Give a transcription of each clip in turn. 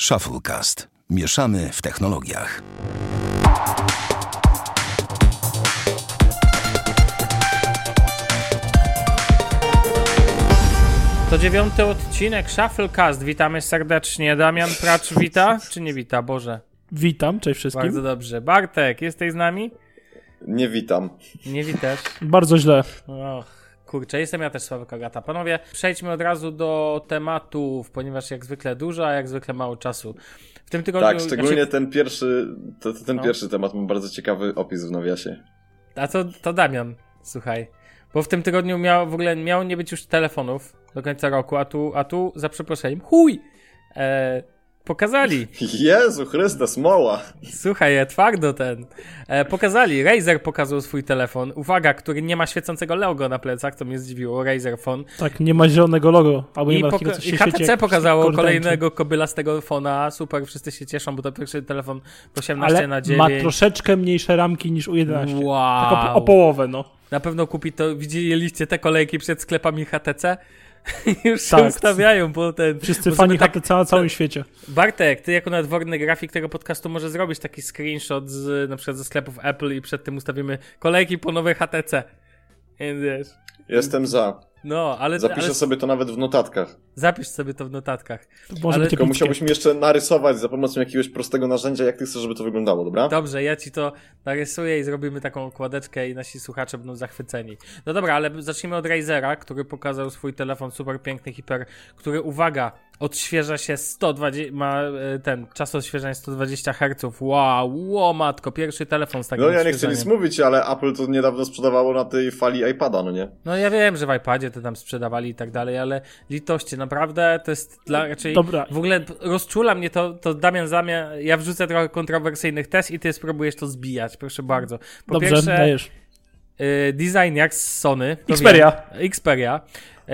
Shufflecast. Mieszamy w technologiach. To dziewiąty odcinek Shufflecast. Witamy serdecznie. Damian Pracz wita, czy nie wita? Boże. Witam, cześć wszystkim. Bardzo dobrze. Bartek, jesteś z nami? Nie witam. Nie witasz? Bardzo źle. Och, kurczę, jestem ja też Sławek Agata. Panowie, przejdźmy od razu do tematów, ponieważ jak zwykle dużo, a jak zwykle mało czasu. W tym tygodniu... Tak, szczególnie znaczy- ten pierwszy, to, to ten No. pierwszy temat ma bardzo ciekawy opis w nawiasie. A to, to Damian, słuchaj. Bo w tym tygodniu miał, w ogóle miało nie być już telefonów do końca roku, a tu, a tu za przeproszeniem, chuj! E, pokazali. Jezu Chryste, smoła! Słuchaj, e, twardo ten. E, pokazali, Razer pokazał swój telefon. Uwaga, który nie ma świecącego logo na plecach, co mnie zdziwiło, Razer Phone. Tak, nie ma zielonego logo, albo nie I, ma poka- takiego, co się I HTC pokazało kordęczy. kolejnego kobylastego fona. Super, wszyscy się cieszą, bo to pierwszy telefon 18 Ale na 9. ma troszeczkę mniejsze ramki niż U11. Tak o, Wow. o połowę, no. Na pewno kupi to. Widzieliście te kolejki przed sklepami HTC? Już się Tak. ustawiają, bo ten. Wszyscy bo fani tak- HTC na całym świecie. Bartek, ty jako nadworny grafik tego podcastu może zrobić taki screenshot z, na przykład ze sklepów Apple i przed tym ustawimy kolejki po nowe HTC. Więc wiesz. Jestem za. No, ale, Zapiszę ale sobie to nawet w notatkach. zapisz sobie to w notatkach. To może Ale Tylko musiałbyś mi jeszcze narysować za pomocą jakiegoś prostego narzędzia, jak ty chcesz, żeby to wyglądało, dobra? Dobrze, ja ci to narysuję i zrobimy taką okładeczkę i nasi słuchacze będą zachwyceni. No dobra, ale zacznijmy od Razera, który pokazał swój telefon super piękny, hiper, który, uwaga, odświeża się 120, ma e, ten czas odświeżania 120 Hz. Wow, wow, matko, pierwszy telefon z takim No ja nie chcę nic mówić, ale Apple to niedawno sprzedawało na tej fali iPada, no nie? No ja wiem, że w iPadzie tam sprzedawali i tak dalej, ale litości, naprawdę to jest dla raczej... Dobra. W ogóle rozczula mnie to, to Damian Zamia, ja wrzucę trochę kontrowersyjnych test i ty spróbujesz to zbijać, proszę bardzo. Po Dobrze, pierwsze, dajesz. y, design jak z Sony. Xperia. Wiem, Xperia.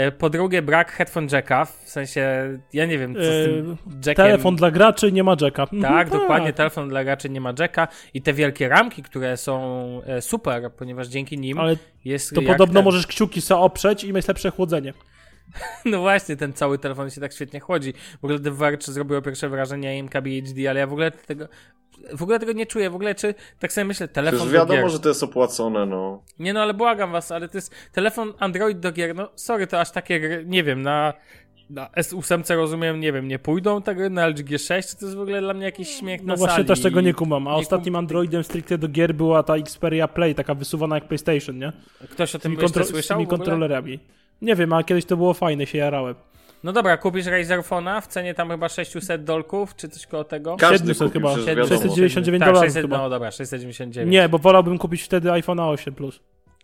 Y, po drugie brak headphone jacka, w sensie, ja nie wiem co z tym jackiem... Telefon dla graczy, nie ma jacka. Mhm, Tak, dokładnie, telefon dla graczy nie ma jacka i te wielkie ramki, które są e, super, ponieważ dzięki nim Ale jest to podobno ten- możesz kciuki sobie oprzeć i mieć lepsze chłodzenie. No właśnie, ten cały telefon się tak świetnie chłodzi. W ogóle The Verge zrobiło pierwsze wrażenie IMKB HD, ale ja w ogóle tego w ogóle tego nie czuję. W ogóle czy tak sobie myślę, telefon Przecież do wiadomo, gier. że to jest opłacone, no. Nie no, ale błagam was, ale to jest telefon Android do gier. No sorry, to aż takie gry, nie wiem, na na S8 rozumiem, nie wiem, nie pójdą te gry na LG G6, to jest w ogóle dla mnie jakiś śmiech No na właśnie sali. też tego nie kumam. A Nie ostatnim kum- Androidem stricte do gier była ta Xperia Play, taka wysuwana jak PlayStation, nie? Ktoś o Z tym tymi, kontro- z słyszał tymi w ogóle? kontrolerami. Nie wiem, ale kiedyś to było fajne, się jarałem. No dobra, kupisz Razer Phone'a w cenie tam chyba 600 dolków, czy coś koło tego? Każdy 700 kupił, chyba. przecież 700, wiadomo. 699 tak, dolarów 600, chyba. No dobra, 699. Nie, bo wolałbym kupić wtedy iPhone'a 8 Plus.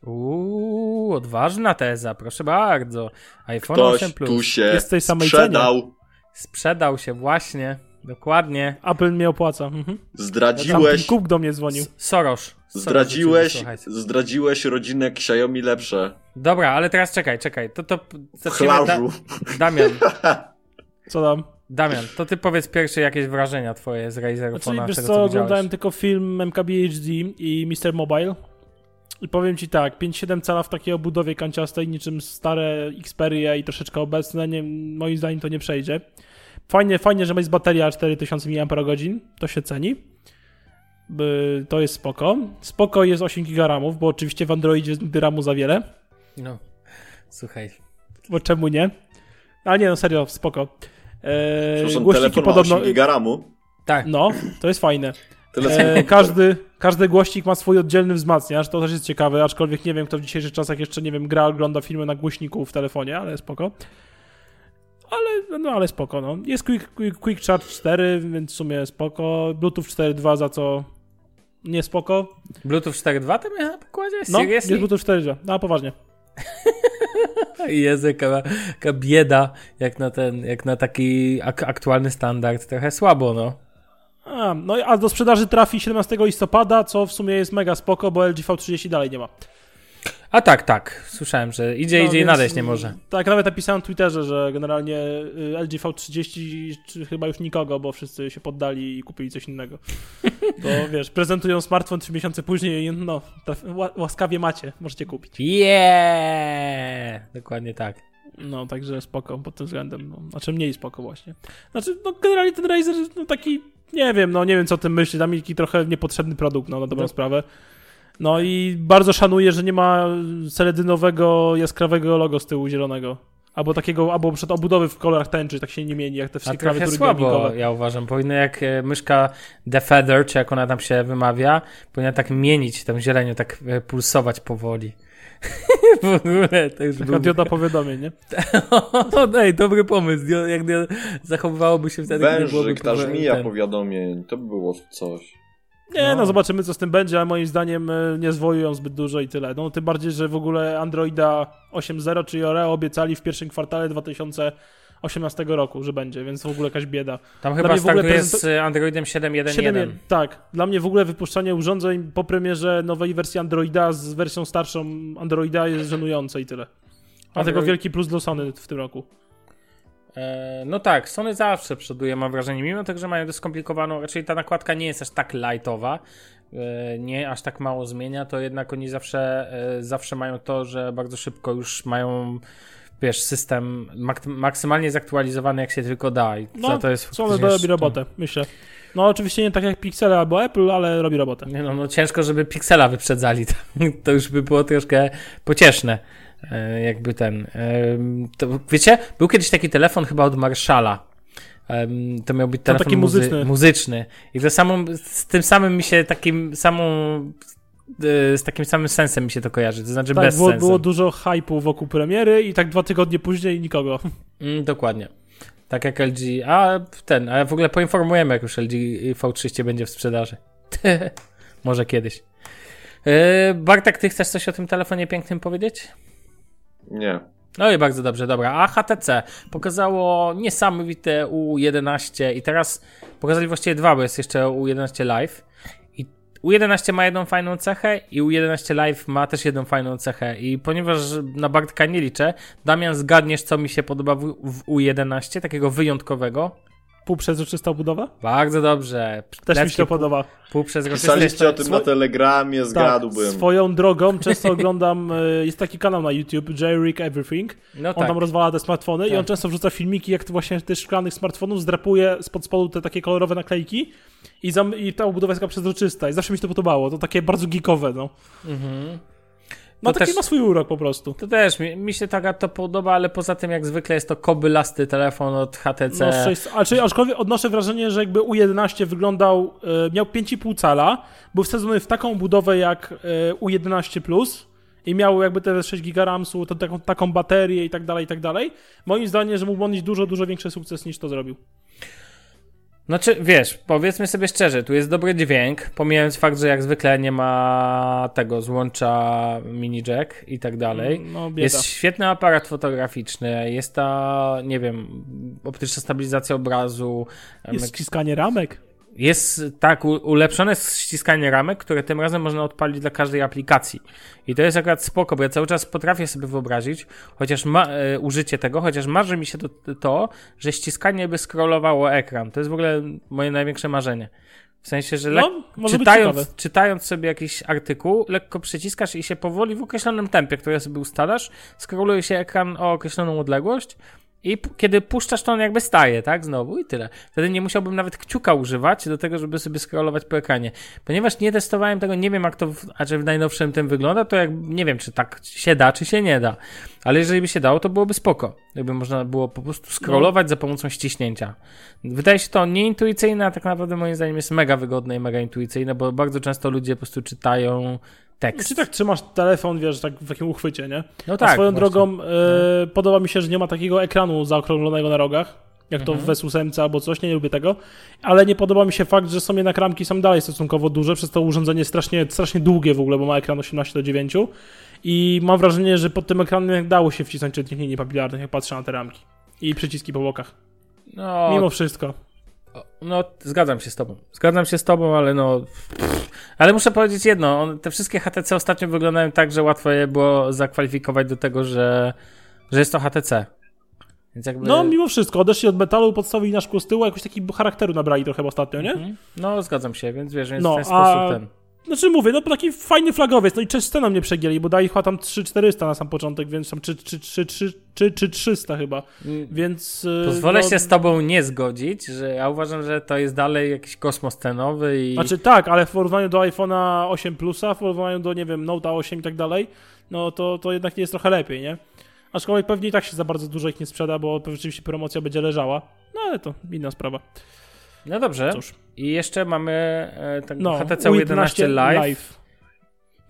Uuu, odważna teza, proszę bardzo. iPhone Ktoś 8 Plus. tu się Jest w tej samej sprzedał. Sprzedał się właśnie, dokładnie. Apple mnie opłaca. Mhm. Zdradziłeś, Cook do mnie dzwonił. S- Soros. Soros zdradziłeś, zdradziłeś rodzinę Xiaomi lepsze. Dobra, ale teraz czekaj, czekaj. To to W zacznijmy. Da. Damian, Co tam? Damian, to ty powiedz pierwsze jakieś wrażenia twoje z Razer Znaczy, Phone'a, wiesz tego co, co oglądałem widziałeś. tylko film MKB HD i Mr. Mobile. I powiem ci tak, 5,7 cala w takiej obudowie kanciastej, niczym stare Xperia i troszeczkę obecne, nie, moim zdaniem to nie przejdzie. Fajnie, fajnie, że jest bateria 4000 mAh, to się ceni. By- To jest spoko. Spoko jest 8 GB bo oczywiście w Androidzie jest nigdy RAMu za wiele. No, słuchaj. Bo czemu nie? A nie, no serio, spoko. Eee, głośniki podobno... ma 8 giga RAMu. Tak, No, to jest fajne. Telefon... E, każdy, każdy głośnik ma swój oddzielny wzmacniacz, to też jest ciekawe, aczkolwiek nie wiem, kto w dzisiejszych czasach jeszcze, nie wiem, gra, ogląda filmy na głośniku w telefonie, ale spoko. Ale, no ale spoko, no. Jest Quick, quick, quick Charge 4, więc w sumie spoko. Bluetooth 4.2, za co nie spoko. Bluetooth 4.2 tam na pokładzie? No, jest? Bluetooth 4.2, no poważnie. Jezu, jaka, jaka bieda, jak na ten, jak na taki ak aktualny standard. Trochę słabo, no. A, no a do sprzedaży trafi 17 listopada, co w sumie jest mega spoko, bo LG V30 dalej nie ma. A tak, tak. Słyszałem, że idzie, No, idzie i nadejść nie może. Tak, nawet napisałem w Twitterze, że generalnie y, LG V30 czy chyba już nikogo, bo wszyscy się poddali i kupili coś innego. To wiesz, prezentują smartfon trzy miesiące później i no, łaskawie macie, możecie kupić. Yeah! Dokładnie tak. No, także spoko pod tym względem. No. Znaczy mniej spoko właśnie. Znaczy, no generalnie ten Razer no taki, nie wiem, no nie wiem co o tym myśli, tam taki trochę niepotrzebny produkt, no na dobrą No. sprawę. No i bardzo szanuję, że nie ma seledynowego, jaskrawego logo z tyłu zielonego. Albo takiego, albo przed obudowy w kolorach tęczy, tak się nie mieni, jak te wszystkie klawiatury słabo, gamingowe. ja uważam. Powinna jak e, myszka The Feather, czy jak ona tam się wymawia, powinna tak mienić tą zielenią, tak e, pulsować powoli. w ogóle to już Taka był... dioda powiadomień, nie? o, ej, dobry pomysł. Jak zachowywałoby się wtedy, kiedy byłoby Wężyk, ta żmija ten- powiadomień, to by było coś. Nie, no. No. zobaczymy co z tym będzie, ale moim zdaniem e, nie zwojują zbyt dużo i tyle. No tym bardziej, że w ogóle Androida 8.0 czyli Oreo obiecali w pierwszym kwartale 2018 roku, że będzie, więc w ogóle jakaś bieda. Tam Dla chyba ogóle startuje prezent- z Androidem 7.1.1. 7, tak, dla mnie w ogóle wypuszczanie urządzeń po premierze nowej wersji Androida z wersją starszą Androida jest żenujące i tyle. Dlatego Android- wielki plus dla Sony w tym roku. E, No tak, Sony zawsze przoduje, mam wrażenie, mimo tego, że mają dość skomplikowaną, raczej ta nakładka nie jest aż tak lightowa, e, nie aż tak mało zmienia, to jednak oni zawsze, e, zawsze mają to, że bardzo szybko już mają, wiesz, system mak maksymalnie zaktualizowany jak się tylko da i No, za to jest Sony robi robotę, myślę. No oczywiście nie tak jak Pixel albo Apple, ale robi robotę. Nie no, no ciężko, żeby Pixela wyprzedzali, to, to już by było troszkę pocieszne. E, jakby ten. em, to, wiecie, był kiedyś taki telefon chyba od Marszala. To miał być telefon taki muzy- muzyczny. muzyczny. I to samą, z tym samym mi się takim samą. e, Z takim samym sensem mi się to kojarzy, to znaczy Tak, bez było, sensu. było dużo hypu wokół premiery i tak dwa tygodnie później nikogo. Mm, dokładnie. Tak jak LG. A ten, a w ogóle poinformujemy, jak już LG V30 będzie w sprzedaży. Może kiedyś. E, Bartek, ty chcesz coś o tym telefonie pięknym powiedzieć? Nie. No i bardzo dobrze, dobra. A HTC pokazało niesamowite U11 i teraz pokazali właściwie dwa, bo jest jeszcze U11 Live. I U11 ma jedną fajną cechę i U11 Live ma też jedną fajną cechę. I ponieważ na Bartka nie liczę, Damian, zgadniesz, co mi się podoba w, w U11, takiego wyjątkowego? Półprzezroczysta budowa? Bardzo dobrze. Też mi Plecki się to podoba. Półprzezroczyste. Pisaliście o tym na Telegramie, Tak, zgadłbym. swoją drogą często oglądam, e, jest taki kanał na YouTube, J-Rig Everything, No on tak. tam rozwala te smartfony i Tak. on często wrzuca filmiki, jak to właśnie tych szklanych smartfonów zdrapuje spod spodu te takie kolorowe naklejki i, zam, i ta obudowa jest taka przezroczysta i zawsze mi się to podobało, to takie bardzo geekowe, no. Mhm. No To taki też- ma swój urok po prostu. To też, mi, mi się taka to podoba, ale poza tym jak zwykle jest to kobylasty telefon od HTC. No, sześć, a, czyli, aczkolwiek odnoszę wrażenie, że jakby U11 wyglądał, e, miał 5,5 cala, był wsadzony w taką budowę jak e, U11 Plus i miał jakby te 6 GB RAMsu, to, taką, taką baterię i tak dalej, i tak dalej. Moim zdaniem, że mógł odnieść dużo, dużo większy sukces niż to zrobił. Znaczy, wiesz, powiedzmy sobie szczerze, tu jest dobry dźwięk, pomijając fakt, że jak zwykle nie ma tego złącza mini jack i tak dalej. No, bieda. Jest świetny aparat fotograficzny, jest ta, nie wiem, optyczna stabilizacja obrazu. Jest ściskanie ramek. Jest tak, ulepszone ściskanie ramek, które tym razem można odpalić dla każdej aplikacji. I to jest akurat spoko, bo ja cały czas potrafię sobie wyobrazić, chociaż ma, e, użycie tego, chociaż marzy mi się to, to, że ściskanie by scrollowało ekran. To jest w ogóle moje największe marzenie. W sensie, że No, czytając, czytając sobie jakiś artykuł, lekko przyciskasz i się powoli w określonym tempie, które sobie ustalasz, scrolluje się ekran o określoną odległość i kiedy puszczasz, to on jakby staje, tak? Znowu i tyle. Wtedy nie musiałbym nawet kciuka używać do tego, żeby sobie scrollować po ekranie. Ponieważ nie testowałem tego, nie wiem jak to w, a czy w najnowszym tym wygląda, to jak, nie wiem, czy tak się da, czy się nie da. Ale jeżeli by się dało, to byłoby spoko. Jakby można było po prostu scrollować za pomocą ściśnięcia. Wydaje się to nieintuicyjne, a tak naprawdę moim zdaniem jest mega wygodne i mega intuicyjne, bo bardzo często ludzie po prostu czytają tekst. Czy tak trzymasz telefon, wiesz, tak w takim uchwycie, nie? No A tak. swoją właśnie. drogą e, podoba mi się, że nie ma takiego ekranu zaokrąglonego na rogach, jak Mhm. to w Vesus albo coś, nie lubię tego, ale nie podoba mi się fakt, że są jednak ramki są dalej stosunkowo duże, przez to urządzenie strasznie, strasznie długie w ogóle, bo ma ekran 18 do 9 i mam wrażenie, że pod tym ekranem dało się wcisnąć czytniki papilarnych, jak patrzę na te ramki i przyciski po bokach. No, Mimo wszystko. No, zgadzam się z tobą. Zgadzam się z tobą, ale no. Ale muszę powiedzieć jedno. On, te wszystkie HTC ostatnio wyglądają tak, że łatwo je było zakwalifikować do tego, że, że jest to HTC. Jakby. No, mimo wszystko, odeszli od metalu, podstawili na szkło z tyłu, jakoś taki charakteru nabrali trochę ostatnio, nie? Mhm. No, zgadzam się, więc wiesz, więc No, w ten sposób a- ten. Znaczy mówię, no taki fajny flagowiec, no i cześć ceną nie przegięli, bo dali chyba tam 3400 na sam początek, więc tam czy, czy, czy, czy, czy, czy 300 chyba, więc... y, Pozwolę no, się z tobą nie zgodzić, że ja uważam, że to jest dalej jakiś kosmos cenowy i... Znaczy tak, ale w porównaniu do iPhone'a 8 Plusa, w porównaniu do, nie wiem, Note 8 i tak dalej, no to, to jednak jest trochę lepiej, nie? Aczkolwiek pewnie i tak się za bardzo dużo ich nie sprzeda, bo rzeczywiście promocja będzie leżała, no ale to inna sprawa. No dobrze. Cóż. I jeszcze mamy e, ten No, HTC U11 Live.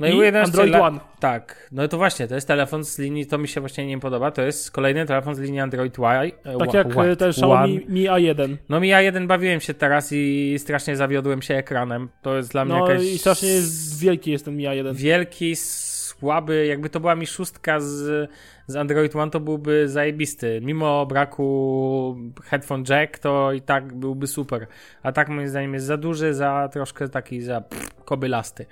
No i, I U11 Android Live. One. Tak, no to właśnie, to jest telefon z linii, to mi się właśnie nie podoba, to jest kolejny telefon z linii Android Y. e, Tak jak White e, ten. Xiaomi Mi A1. No mi A1 bawiłem się teraz i strasznie zawiodłem się ekranem. To jest dla mnie No jakaś... i strasznie jest, wielki jest ten Mi A1. Wielki, słaby, jakby to była mi szóstka z, z Android One, to byłby zajebisty. Mimo braku headphone jack, to i tak byłby super. A tak moim zdaniem jest za duży, za troszkę taki za pff, kobylasty.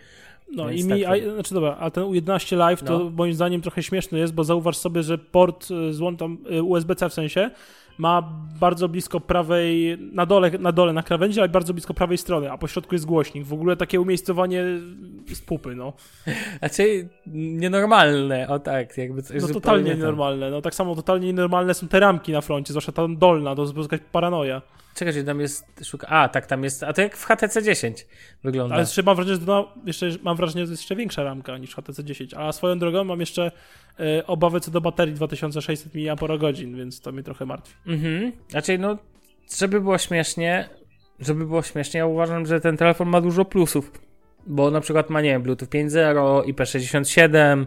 No Więc i mi, tak a, znaczy dobra, a ten U11 Live to No. moim zdaniem trochę śmieszny jest, bo zauważ sobie, że port y, złącz tam y, USB-C w sensie ma bardzo blisko prawej, na dole, na dole na krawędzi, ale bardzo blisko prawej strony, a po środku jest głośnik. W ogóle takie umiejscowanie z pupy, no. Znaczy, nienormalne, o tak, jakby coś No totalnie nienormalne. No tak samo totalnie nienormalne są te ramki na froncie, zwłaszcza ta dolna, to jest jakaś paranoja. Czekaj, tam jest, szuka... a tak, tam jest, a to jak w HTC 10 wygląda. Ale jeszcze mam wrażenie, że, no, jeszcze, mam wrażenie, że to jest jeszcze większa ramka niż HTC 10. A swoją drogą mam jeszcze e, obawy co do baterii 2600 mAh, więc to mnie trochę martwi. Mhm. Znaczy, no, żeby było śmiesznie, żeby było śmiesznie, ja uważam, że ten telefon ma dużo plusów. Bo na przykład ma, nie wiem, Bluetooth 5.0, IP67,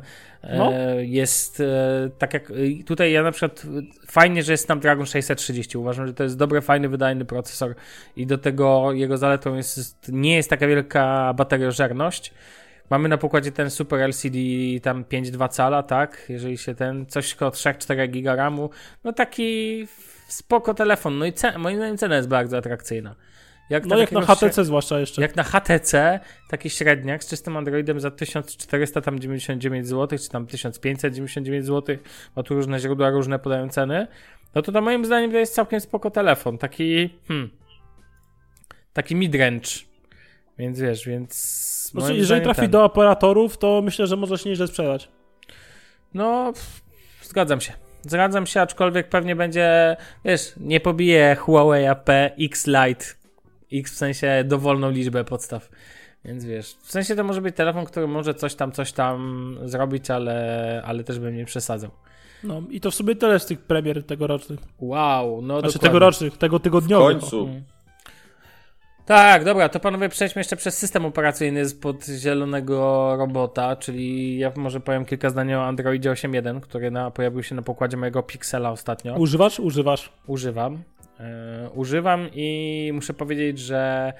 No. e, jest e, tak jak tutaj ja na przykład fajnie, że jest Snapdragon 630. Uważam, że to jest dobry, fajny, wydajny procesor i do tego jego zaletą jest, nie jest taka wielka bateriożerność. Mamy na pokładzie ten Super LCD tam 5,2 cala, tak? Jeżeli się ten, coś koło 3-4 giga RAMu, no taki spoko telefon. No i cen, moim zdaniem cena jest bardzo atrakcyjna. Jak No jak na HTC zwłaszcza jeszcze. jak na HTC, taki średniak z czystym Androidem za 1499 zł, czy tam 1599 zł, bo tu różne źródła różne podają ceny, no to to moim zdaniem to jest całkiem spoko telefon. Taki, hmm, taki midrange. Więc wiesz, więc... Znaczy, jeżeli trafi ten. do operatorów, to myślę, że może się nieźle sprzedać. No, zgadzam się. Zgadzam się, aczkolwiek pewnie będzie, wiesz, nie pobije Huawei P X Lite. X w sensie dowolną liczbę podstaw. Więc wiesz, w sensie to może być telefon, który może coś tam, coś tam zrobić, ale, ale też bym nie przesadzał. No i to w sumie tyle z tych premier tegorocznych. Wow, no Znaczy dokładnie. tegorocznych, tego W tygodniowych. końcu. Mm. Tak, dobra, to panowie przejdźmy jeszcze przez system operacyjny spod zielonego robota, czyli ja może powiem kilka zdań o Androidzie 8.1, który na, pojawił się na pokładzie mojego Pixela ostatnio. Używasz? Używasz. używam. E, używam i muszę powiedzieć, że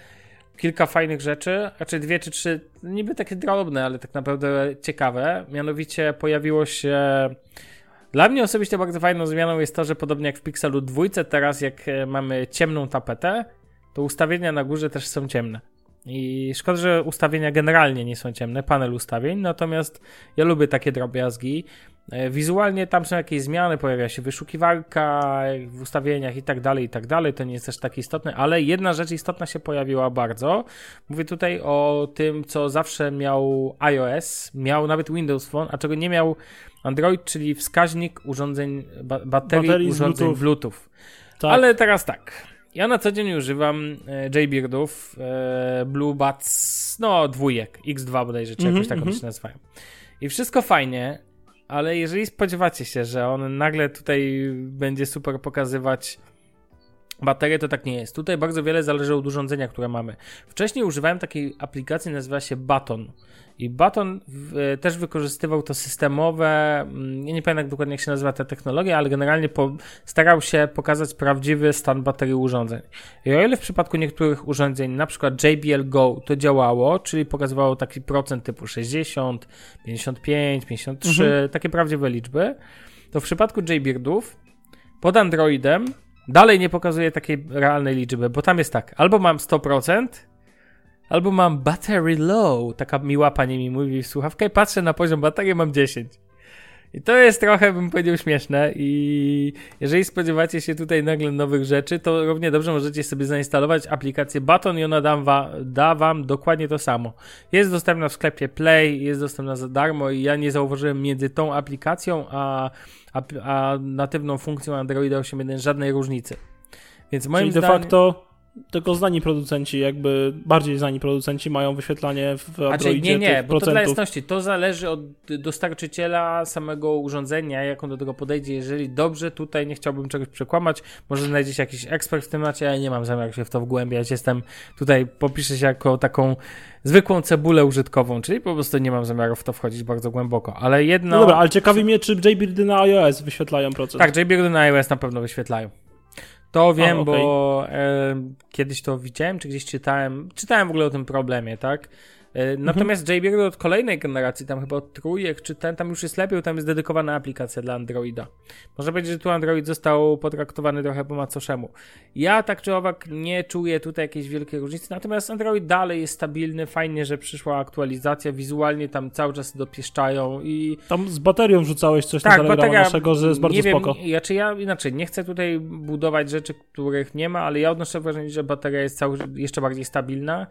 kilka fajnych rzeczy, raczej dwie czy trzy, niby takie drobne, ale tak naprawdę ciekawe. Mianowicie pojawiło się. Dla mnie osobiście bardzo fajną zmianą jest to, że podobnie jak w Pixelu 2, teraz jak e, mamy ciemną tapetę, to ustawienia na górze też są ciemne. I szkoda, że ustawienia generalnie nie są ciemne, panel ustawień, natomiast ja lubię takie drobiazgi. E, Wizualnie tam są jakieś zmiany, pojawia się wyszukiwarka w ustawieniach i tak dalej, i tak dalej. To nie jest też tak istotne, ale jedna rzecz istotna się pojawiła bardzo. Mówię tutaj o tym, co zawsze miał iOS, miał nawet Windows Phone, a czego nie miał Android, czyli wskaźnik urządzeń, ba baterii, Baterii urządzeń Bluetooth. Bluetooth. Tak. Ale teraz tak. Ja na co dzień używam e, Jbeardów, e, Blue Buds, no dwójek, X2 bodajże, czy Mhm, jakoś tak one mhm. się nazywają. I wszystko fajnie, ale jeżeli spodziewacie się, że on nagle tutaj będzie super pokazywać baterię, to tak nie jest. Tutaj bardzo wiele zależy od urządzenia, które mamy. Wcześniej używałem takiej aplikacji, nazywa się Baton. I Baton w, też wykorzystywał to systemowe, mm, ja nie pamiętam dokładnie jak się nazywa ta technologia, ale generalnie po, starał się pokazać prawdziwy stan baterii urządzeń. I o ile w przypadku niektórych urządzeń, na przykład JBL Go, to działało, czyli pokazywało taki procent typu 60, 55, 53, takie prawdziwe liczby, to w przypadku JBeardów pod Androidem dalej nie pokazuje takiej realnej liczby, bo tam jest tak, albo mam 100%, albo mam battery low, taka miła pani mi mówi w słuchawkę i patrzę na poziom baterii, mam 10. I to jest trochę, bym powiedział, śmieszne i jeżeli spodziewacie się tutaj nagle nowych rzeczy, to równie dobrze możecie sobie zainstalować aplikację Baton i ona da, wa, da wam dokładnie to samo. Jest dostępna w sklepie Play, jest dostępna za darmo i ja nie zauważyłem między tą aplikacją a, a, a natywną funkcją Androida 8.1 żadnej różnicy. Więc moim Czyli de zdaniem... facto tylko znani producenci, jakby bardziej znani producenci mają wyświetlanie w Znaczy, Androidzie nie, nie, tych bo to dla procentów. jasności, to zależy od dostarczyciela samego urządzenia, jak on do tego podejdzie. Jeżeli dobrze, tutaj nie chciałbym czegoś przekłamać, może znajdzie się jakiś ekspert w temacie, ja nie mam zamiaru się w to wgłębiać. Jestem tutaj, popiszę się jako taką zwykłą cebulę użytkową, czyli po prostu nie mam zamiaru w to wchodzić bardzo głęboko. Ale jedno. No dobra, ale ciekawi mnie, czy JBeardy na iOS wyświetlają procent. Tak, JBeardy na iOS na pewno wyświetlają. To wiem, A, okej. bo e, kiedyś to widziałem, czy gdzieś czytałem, czytałem w ogóle o tym problemie, tak? E, natomiast JBeard od kolejnej generacji, tam chyba od trójek, czy ten, tam już jest lepiej, tam jest dedykowana aplikacja dla Androida. Można powiedzieć, że tu Android został potraktowany trochę po macoszemu. Ja tak czy owak nie czuję tutaj jakiejś wielkiej różnicy, natomiast Android dalej jest stabilny, fajnie, że przyszła aktualizacja, wizualnie tam cały czas dopieszczają i Tam z baterią wrzucałeś coś na tak, Telegrama bateria, naszego, że jest bardzo nie spoko. Wiem, znaczy ja inaczej, nie chcę tutaj budować rzeczy, których nie ma, ale ja odnoszę wrażenie, że bateria jest cały, jeszcze bardziej stabilna.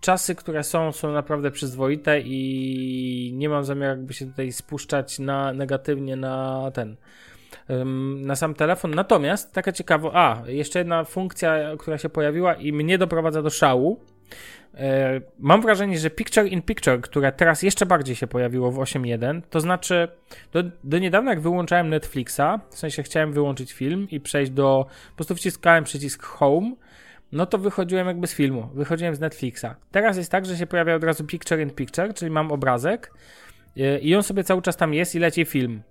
Czasy, które są, są naprawdę przyzwoite i nie mam zamiaru jakby się tutaj spuszczać na negatywnie na ten na sam telefon. Natomiast taka ciekawa, a jeszcze jedna funkcja, która się pojawiła i mnie doprowadza do szału. E, Mam wrażenie, że Picture in Picture, które teraz jeszcze bardziej się pojawiło w 8.1, to znaczy do, do niedawna jak wyłączałem Netflixa, w sensie chciałem wyłączyć film i przejść do, po prostu wciskałem przycisk Home, no to wychodziłem jakby z filmu, wychodziłem z Netflixa. Teraz jest tak, że się pojawia od razu Picture in Picture, czyli mam obrazek e, i on sobie cały czas tam jest i leci film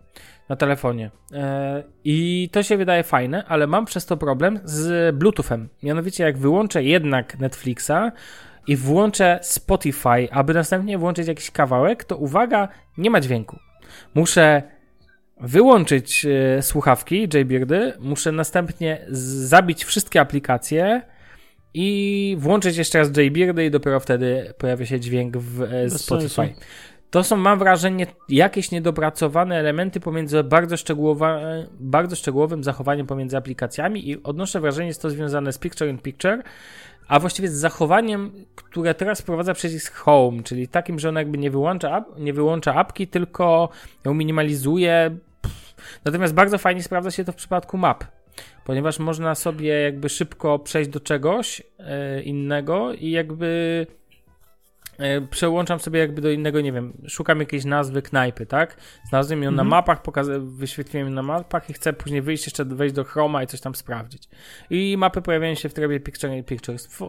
na telefonie. E, I to się wydaje fajne, ale mam przez to problem z Bluetoothem. Mianowicie jak wyłączę jednak Netflixa, i włączę Spotify, aby następnie włączyć jakiś kawałek, to uwaga, nie ma dźwięku. Muszę wyłączyć e, słuchawki JBeardy, muszę następnie zabić wszystkie aplikacje i włączyć jeszcze raz JBeardy i dopiero wtedy pojawia się dźwięk w e, Bez Spotify. sensu. To są, mam wrażenie, jakieś niedopracowane elementy pomiędzy bardzo, szczegółowa, bardzo szczegółowym zachowaniem pomiędzy aplikacjami i odnoszę wrażenie, jest to związane z Picture in Picture, a właściwie z zachowaniem, które teraz wprowadza przycisk Home, czyli takim, że on jakby nie wyłącza, nie wyłącza apki, tylko ją minimalizuje. Natomiast bardzo fajnie sprawdza się to w przypadku map, ponieważ można sobie jakby szybko przejść do czegoś e, innego i jakby e, przełączam sobie jakby do innego, nie wiem, szukam jakiejś nazwy knajpy, tak? Znalazłem ją na Mhm. mapach, pokaza- wyświetliłem ją na mapach i chcę później wyjść jeszcze, wejść do Chroma i coś tam sprawdzić. I mapy pojawiają się w trybie Picture in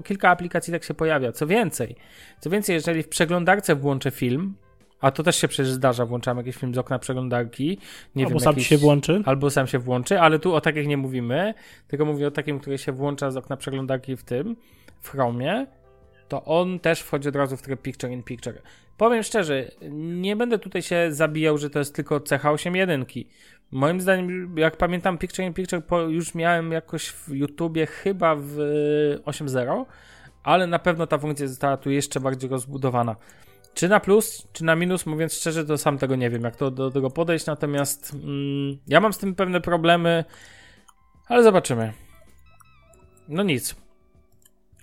Kilka aplikacji tak się pojawia. Co więcej, co więcej, jeżeli w przeglądarce włączę film, a to też się przecież zdarza, włączam jakiś film z okna przeglądarki, nie Albo wiem, sam jakiś, się włączy. Albo sam się włączy, ale tu o takich nie mówimy, tylko mówię o takim, który się włącza z okna przeglądarki w tym, w Chromie, to on też wchodzi od razu w tryb Picture in Picture. Powiem szczerze, nie będę tutaj się zabijał, że to jest tylko cecha 8.1. Moim zdaniem, jak pamiętam, Picture in Picture już miałem jakoś w YouTubie chyba w 8.0, ale na pewno ta funkcja została tu jeszcze bardziej rozbudowana. Czy na plus, czy na minus, mówiąc szczerze, to sam tego nie wiem, jak to do tego podejść, natomiast mm, ja mam z tym pewne problemy, ale zobaczymy. No nic.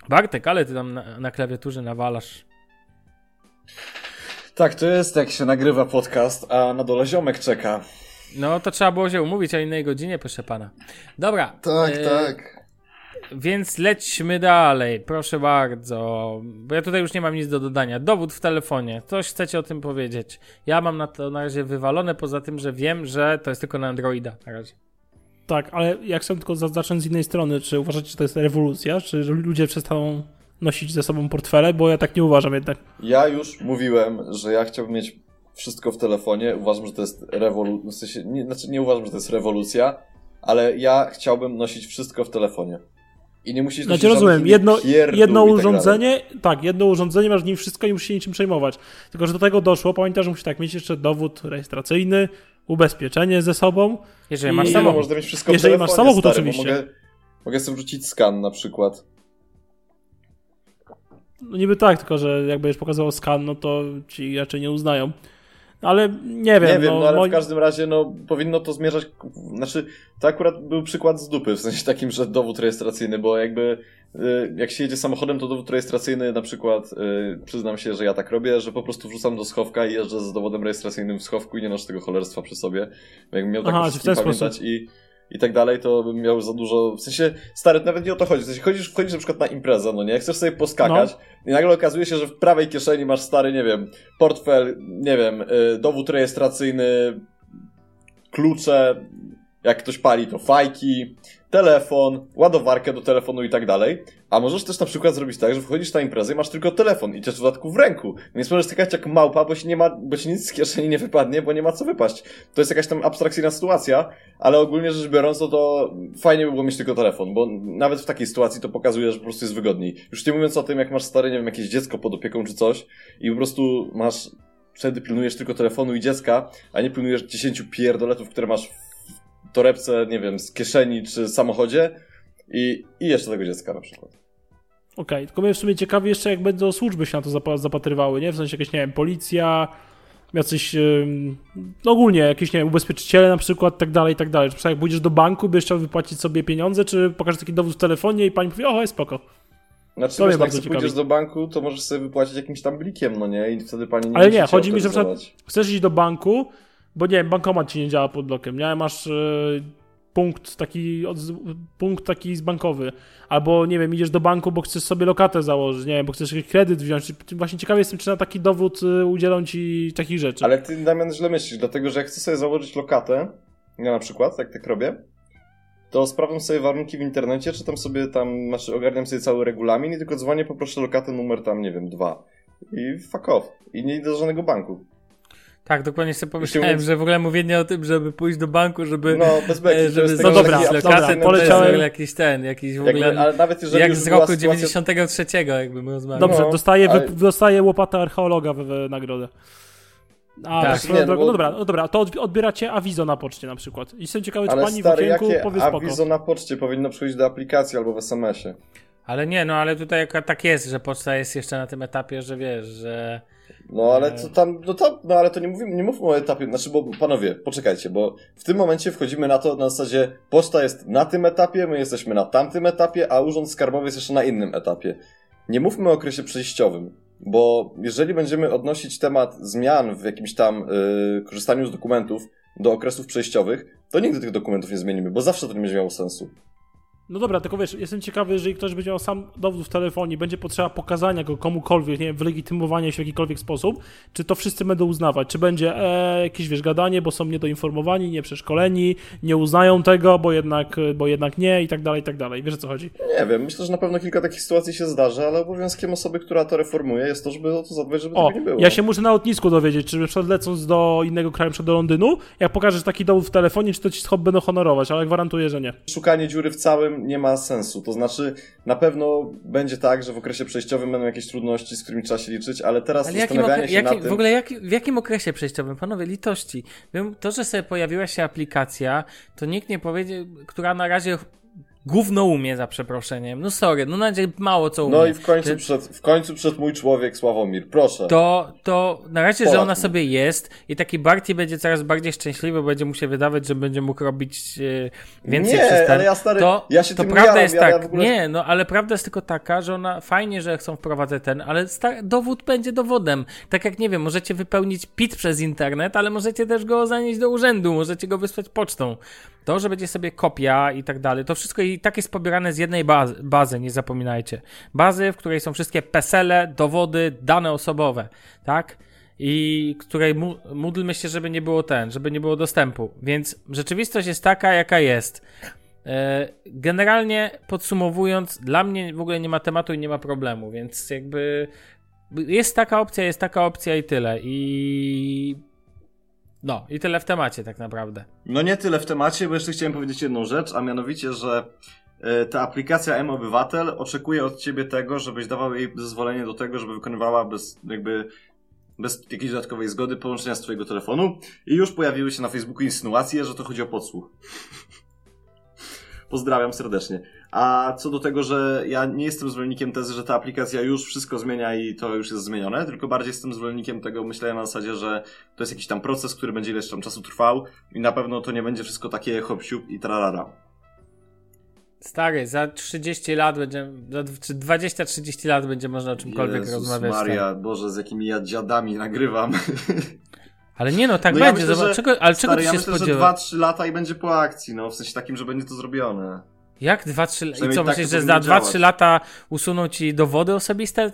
Bartek, ale ty tam na, na klawiaturze nawalasz. Tak, to jest jak się nagrywa podcast, a na dole ziomek czeka. No to trzeba było się umówić o innej godzinie, proszę pana. Dobra. Tak, e, tak. Więc lećmy dalej, proszę bardzo. Bo ja tutaj już nie mam nic do dodania. Dowód w telefonie. Coś chcecie o tym powiedzieć? Ja mam na to na razie wywalone, poza tym, że wiem, że to jest tylko na Androida na razie. Tak, ale jak chcę tylko zacząć z innej strony, czy uważacie, że to jest rewolucja, czy że ludzie przestaną nosić ze sobą portfele, bo ja tak nie uważam jednak. Ja już mówiłem, że ja chciałbym mieć wszystko w telefonie. Uważam, że to jest rewolucja. W sensie, nie, znaczy nie uważam, że to jest rewolucja, ale ja chciałbym nosić wszystko w telefonie. I nie musisz Znaczy rozumiem, jedno, jedno tak urządzenie, tak, jedno urządzenie, masz w nim wszystko i musisz się niczym przejmować. Tylko, że do tego doszło, pamiętasz, że musisz tak mieć jeszcze dowód rejestracyjny, ubezpieczenie ze sobą. Jeżeli I- masz Nie, samochód. można mieć wszystko Jeżeli masz samochód, stary, oczywiście. Mogę, mogę sobie wrzucić skan na przykład. No niby tak, tylko że jak będziesz pokazywał skan, no to ci raczej nie uznają. Ale nie wiem. Nie wiem, no, no ale moi- w każdym razie no, powinno to zmierzać. Znaczy, to akurat był przykład z dupy, w sensie takim, że dowód rejestracyjny, bo jakby y, jak się jedzie samochodem, to dowód rejestracyjny na przykład, y, przyznam się, że ja tak robię, że po prostu wrzucam do schowka i jeżdżę z dowodem rejestracyjnym w schowku i nie noszę tego cholerstwa przy sobie. Jakbym miał tak Aha, w ten pamiętać sposób. i, i tak dalej, to bym miał za dużo, w sensie, stary, nawet nie o to chodzi, w sensie chodzisz, wchodzisz na przykład na imprezę, no nie, chcesz sobie poskakać i nagle okazuje się, że w prawej kieszeni masz stary, nie wiem, portfel, nie wiem, y, dowód rejestracyjny, klucze, jak ktoś pali, to fajki, telefon, ładowarkę do telefonu i tak dalej. A możesz też na przykład zrobić tak, że wchodzisz na imprezę i masz tylko telefon i też w dodatku w ręku. Więc możesz skakać jak małpa, bo ci nie ma, bo ci nic z kieszeni nie wypadnie, bo nie ma co wypaść. To jest jakaś tam abstrakcyjna sytuacja, ale ogólnie rzecz biorąc, no to fajnie by było mieć tylko telefon, bo nawet w takiej sytuacji to pokazuje, że po prostu jest wygodniej. Już nie mówiąc o tym, jak masz stare, nie wiem, jakieś dziecko pod opieką czy coś i po prostu masz, wtedy pilnujesz tylko telefonu i dziecka, a nie pilnujesz 10 pierdoletów, które masz torebce, nie wiem, z kieszeni czy samochodzie i, i jeszcze tego dziecka na przykład. Okej, tylko mnie w sumie ciekawi jeszcze, jak będą służby się na to zapa- zapatrywały, nie? W sensie jakieś, nie wiem, policja, jacyś, no ogólnie jakieś, nie wiem, ubezpieczyciele na przykład, tak dalej, tak dalej. Czy przykład jak pójdziesz do banku, byś chciał wypłacić sobie pieniądze, czy pokażesz taki dowód w telefonie i pani powie, o, jest spoko. Znaczy, To wiesz, jak bardzo sobie pójdziesz do banku, to możesz sobie wypłacić jakimś tam blikiem, no nie? I wtedy pani nie Ale nie, chodzi mi, że przykład chcesz iść do banku, bo nie wiem, bankomat ci nie działa pod blokiem, nie? Masz punkt taki, od, punkt taki bankowy, albo nie wiem, idziesz do banku, bo chcesz sobie lokatę założyć, nie wiem, bo chcesz jakiś kredyt wziąć. Właśnie ciekawy jestem, czy na taki dowód y, udzielą ci takich rzeczy. Ale ty, Damian, źle myślisz, dlatego że jak chcę sobie założyć lokatę, ja na przykład, jak tak robię, to sprawdzam sobie warunki w internecie, czytam sobie tam, znaczy ogarniam sobie cały regulamin i tylko dzwonię, poproszę lokatę numer tam, nie wiem, dwa. I fuck off. I nie idę do żadnego banku. Tak, dokładnie sobie pomyślałem, że w ogóle mówienie o tym, żeby pójść do banku, żeby, No, bez beki, e, żeby no dobra, abstrakcyjny poleciałem- jakiś ten, jakiś w Jakby, ogóle, ale nawet jeżeli jak z roku sytuacja- 93, jakby my rozmawiali. Dobrze, No, dostaję, ale- wy, dostaję łopatę archeologa w, w nagrodę. A, Tak. tak, Nie, swoją no bo- no dobra, no dobra, to odbi- odbieracie awizo na poczcie na przykład. I jestem ciekawy, czy Ale pani stary, w okienku powie spoko. awizo na poczcie powinno przyjść do aplikacji albo w SMS-ie? Ale nie, no ale tutaj tak jest, że poczta jest jeszcze na tym etapie, że wiesz, że No ale to tam, no, to, no ale to nie mówimy, nie mówmy o etapie, znaczy bo panowie, poczekajcie, bo w tym momencie wchodzimy na to na zasadzie poczta jest na tym etapie, my jesteśmy na tamtym etapie, a urząd skarbowy jest jeszcze na innym etapie. Nie mówmy o okresie przejściowym, bo jeżeli będziemy odnosić temat zmian w jakimś tam y, korzystaniu z dokumentów do okresów przejściowych, to nigdy tych dokumentów nie zmienimy, bo zawsze to nie będzie miało sensu. No dobra, tylko wiesz, jestem ciekawy, jeżeli ktoś będzie miał sam dowód w telefonie, będzie potrzeba pokazania go komukolwiek, nie wiem, wylegitymowania się w jakikolwiek sposób, czy to wszyscy będą uznawać? Czy będzie e, jakieś, wiesz, gadanie, bo są niedoinformowani, nieprzeszkoleni, nie uznają tego, bo jednak, bo jednak nie i tak dalej, i tak dalej. Wiesz o co chodzi? Nie wiem, myślę, że na pewno kilka takich sytuacji się zdarzy, ale obowiązkiem osoby, która to reformuje jest to, żeby o to zadbać, żeby O, tego nie było. ja się muszę na lotnisku dowiedzieć, czy na przykład lecąc do innego kraju, przed do Londynu, jak pokażesz taki dowód w telefonie, czy to ci będą honorować, ale gwarantuję, że nie. szukanie dziury w całym nie ma sensu. To znaczy, na pewno będzie tak, że w okresie przejściowym będą jakieś trudności, z którymi trzeba się liczyć, ale teraz Ale zastanawianie się jaki, na tym... w ogóle jak, w jakim okresie przejściowym? Panowie, litości. Wiem, To, że sobie pojawiła się aplikacja, to nikt nie powiedział, która na razie gówno umie, za przeproszeniem. No sorry, no na razie mało co umie. No i w końcu, Że- przed, w końcu przed mój człowiek, Sławomir, proszę. To, to na razie, że Polak ona mówi. sobie jest i taki Barty będzie coraz bardziej szczęśliwy, będzie mu się wydawać, że będzie mógł robić e, więcej Nie, przez ten. ale ja, stary, to, ja się to tym prawda jaram, jest ja- ja tak, w ogóle- nie, no ale prawda jest tylko taka, że ona fajnie, że chcą wprowadzać ten, ale sta- dowód będzie dowodem. Tak jak nie wiem, możecie wypełnić PIT przez internet, ale możecie też go zanieść do urzędu, możecie go wysłać pocztą. To, że będzie sobie kopia i tak dalej, to wszystko i tak jest pobierane z jednej bazy, bazy, nie zapominajcie. Bazy, w której są wszystkie PESELe, dowody, dane osobowe, tak? I której módlmy się, żeby nie było ten, żeby nie było dostępu. Więc rzeczywistość jest taka, jaka jest. E, Generalnie podsumowując, dla mnie w ogóle nie ma tematu i nie ma problemu, więc jakby jest taka opcja, jest taka opcja i tyle. I no, i tyle w temacie tak naprawdę. No nie tyle w temacie, bo jeszcze chciałem powiedzieć jedną rzecz, a mianowicie, że e, ta aplikacja M-Obywatel oczekuje od ciebie tego, żebyś dawał jej zezwolenie do tego, żeby wykonywała bez jakby bez jakiejś dodatkowej zgody połączenia z twojego telefonu i już pojawiły się na Facebooku insynuacje, że to chodzi o podsłuch. Pozdrawiam serdecznie. A co do tego, że ja nie jestem zwolennikiem tezy, że ta aplikacja już wszystko zmienia i to już jest zmienione, tylko bardziej jestem zwolennikiem tego myślenia na zasadzie, że to jest jakiś tam proces, który będzie ileś tam czasu trwał i na pewno to nie będzie wszystko takie hop i trarara. Stary, za 30 lat będzie, czy 20-30 lat będzie można o czymkolwiek Jezus rozmawiać. Maria, Boże, z jakimi ja dziadami nagrywam. Ale nie no, tak No ja będzie. myślę, Zobacz, że- czego, ale Stary, czego ty ja się myślę, że spodziewasz? 2-3 lata i będzie po akcji, no w sensie takim, że będzie to zrobione. Jak 2-3 lata? I co, tak myślisz, że za powinno 2-3 działać. lata usuną ci dowody osobiste?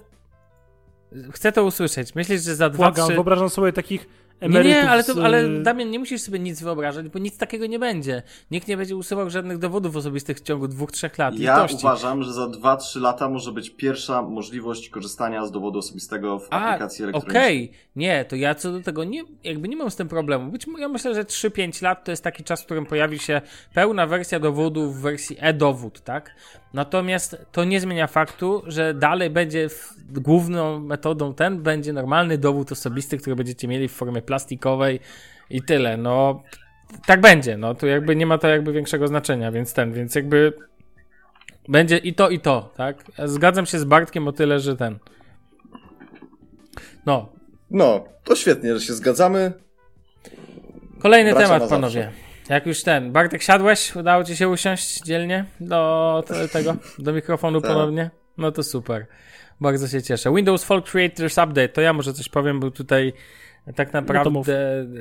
Chcę to usłyszeć. Myślisz, że za 2-3 Błagam, wyobrażam sobie takich emerytów nie, ale, z, to, ale y, Damian, nie musisz sobie nic wyobrażać, bo nic takiego nie będzie. Nikt nie będzie usuwał żadnych dowodów osobistych w ciągu dwóch, trzech lat. Ja Litości. uważam, że za 2-3 lata może być pierwsza możliwość korzystania z dowodu osobistego w A, aplikacji elektronicznej. okej. Nie, to ja co do tego nie, jakby nie mam z tym problemu. Być, mo- ja myślę, że 3-5 lat to jest taki czas, w którym pojawi się pełna wersja dowodu w wersji e-dowód, tak? Natomiast to nie zmienia faktu, że dalej będzie w, główną metodą ten będzie normalny dowód osobisty, który będziecie mieli w formie plastikowej i tyle. No, tak będzie. No, tu jakby nie ma to jakby większego znaczenia, więc ten, więc jakby będzie i to, i to, tak? Zgadzam się z Bartkiem o tyle, że ten. No, No, to świetnie, że się zgadzamy. Kolejny Bracia temat, panowie. Jak już ten. Bartek, siadłeś? Udało ci się usiąść dzielnie do te- tego, do mikrofonu Tak. ponownie? No to super. Bardzo się cieszę. Windows Fall Creators Update. To ja może coś powiem, bo tutaj tak No naprawdę. mów.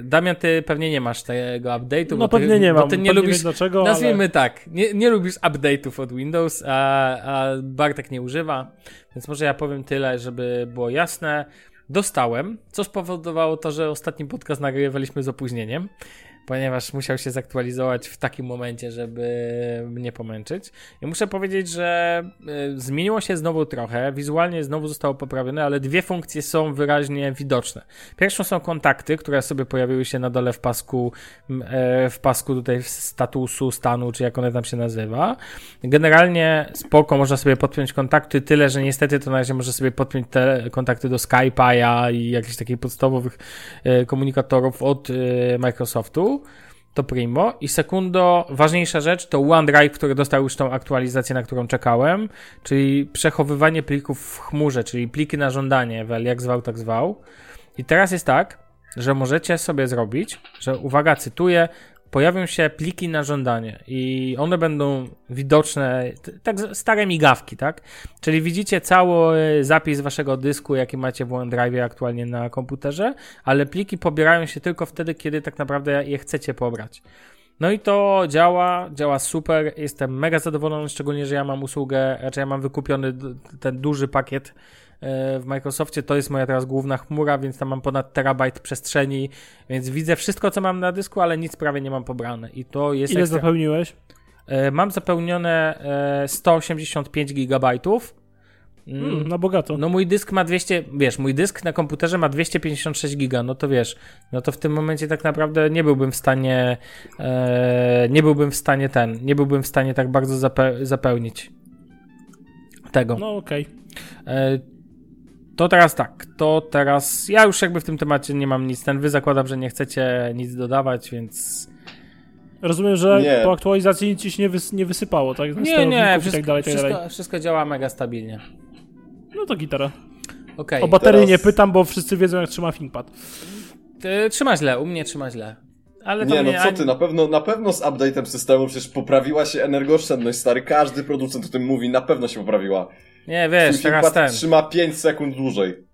Damian, ty pewnie nie masz tego update'u. No bo ty, pewnie nie bo mam, ty nie pewnie lubisz. dlaczego, Nazwijmy ale... tak, nie, nie lubisz update'ów od Windows, a, a Bartek nie używa, więc może ja powiem tyle, żeby było jasne. Dostałem, co spowodowało to, że ostatni podcast nagrywaliśmy z opóźnieniem, ponieważ musiał się zaktualizować w takim momencie, żeby mnie pomęczyć. I muszę powiedzieć, że y, zmieniło się znowu trochę, wizualnie znowu zostało poprawione, ale dwie funkcje są wyraźnie widoczne. Pierwszą są kontakty, które sobie pojawiły się na dole w pasku, e, w pasku tutaj statusu, stanu, czy jak one tam się nazywa. Generalnie spoko, można sobie podpiąć kontakty, tyle, że niestety to na razie może sobie podpiąć te kontakty do Skype'a i jakichś takich podstawowych e, komunikatorów od e, To primo. I sekundo, ważniejsza rzecz to OneDrive, który dostał już tą aktualizację, na którą czekałem, czyli przechowywanie plików w chmurze, czyli pliki na żądanie, wel, jak zwał, tak zwał. I teraz jest tak, że możecie sobie zrobić, że uwaga, cytuję, pojawią się pliki na żądanie i one będą widoczne, tak stare migawki, tak? Czyli widzicie cały zapis waszego dysku, jaki macie w OneDrive aktualnie na komputerze, ale pliki pobierają się tylko wtedy, kiedy tak naprawdę je chcecie pobrać. No i to działa, działa super, jestem mega zadowolony, szczególnie, że ja mam usługę, raczej ja mam wykupiony ten duży pakiet e, w Microsoftie, to jest moja teraz główna chmura, więc tam mam ponad terabajt przestrzeni, więc widzę wszystko, co mam na dysku, ale nic prawie nie mam pobrane i to jest Ile ekstra. zapełniłeś? E, Mam zapełnione e, 185 gigabajtów. Mm, Mm, na bogato. No mój dysk ma 200, wiesz, mój dysk na komputerze ma 256 giga, no to wiesz, no to w tym momencie tak naprawdę nie byłbym w stanie, e, nie byłbym w stanie ten, nie byłbym w stanie tak bardzo zape- zapełnić tego. No okej. E, to teraz tak, to teraz, ja już jakby w tym temacie nie mam nic, ten wy zakładam, że nie chcecie nic dodawać, więc Rozumiem, że Nie. po aktualizacji nic ci się nie, wys- nie wysypało, tak? Z nie, nie, i wszystko, tak dalej, tak dalej. wszystko, wszystko działa mega stabilnie. No to gitara. Okej. O baterię teraz- nie pytam, bo wszyscy wiedzą jak trzyma ThinkPad. Ty, trzyma źle, u mnie trzyma źle. Ale to Nie, no co ty, na pewno, na pewno z update'em systemu przecież poprawiła się energooszczędność, stary. Każdy producent o tym mówi, na pewno się poprawiła. Nie, wiesz, teraz ten. trzyma 5 sekund dłużej.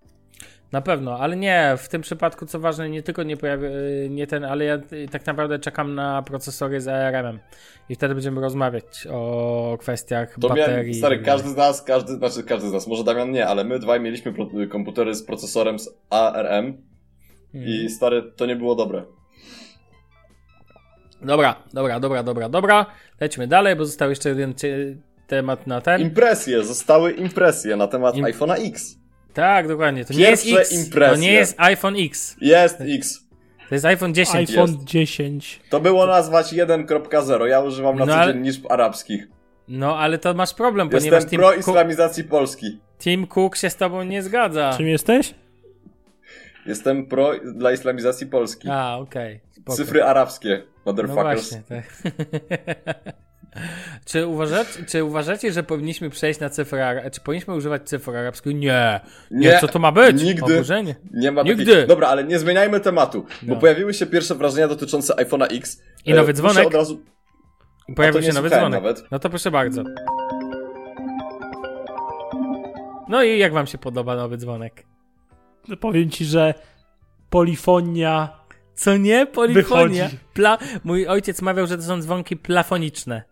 Na pewno, ale nie, w tym przypadku co ważne, nie tylko nie pojawia, y, nie ten, ale ja y, tak naprawdę czekam na procesory z ARM-em i wtedy będziemy rozmawiać o kwestiach To baterii. miałem, stary, tak każdy z nas, każdy, znaczy każdy z nas, może Damian nie, ale my dwaj mieliśmy pro, komputery z procesorem z ARM Hmm. i stary, to nie było dobre. Dobra, dobra, dobra, dobra, dobra. Lećmy dalej, bo został jeszcze jeden temat na ten. Impresje, zostały impresje na temat Im- iPhone'a X. tak, dokładnie. To nie jest Pierwsze X. To impresje. nie jest iPhone X. Jest X. To jest iPhone 10. iPhone jest. 10. To było nazwać 1.0, ja używam na No co ale- dzień liczb arabskich. No, ale to masz problem, ponieważ Jestem Tim, pro Cook, islamizacji Polski. Tim Cook się z tobą nie zgadza. Czym jesteś? Jestem pro dla islamizacji Polski. A, okej. spoko. Cyfry arabskie, No motherfuckers. właśnie, tak. Czy uważacie, czy uważacie, że powinniśmy przejść na cyfrę? Czy powinniśmy używać cyfr arabskich? Nie. nie. Nie, Co to ma być? nigdy. Oburzenie. Nie ma Nigdy. takiej... Dobra, ale nie zmieniajmy tematu, bo No. pojawiły się pierwsze wrażenia dotyczące iPhone'a X. I E, nowy muszę dzwonek? Od razu... Pojawił się nowy dzwonek. nawet. No to proszę bardzo. No i jak wam się podoba nowy dzwonek? Powiem ci, że polifonia Co nie? Polifonia. Pla... Mój ojciec mawiał, że to są dzwonki plafoniczne.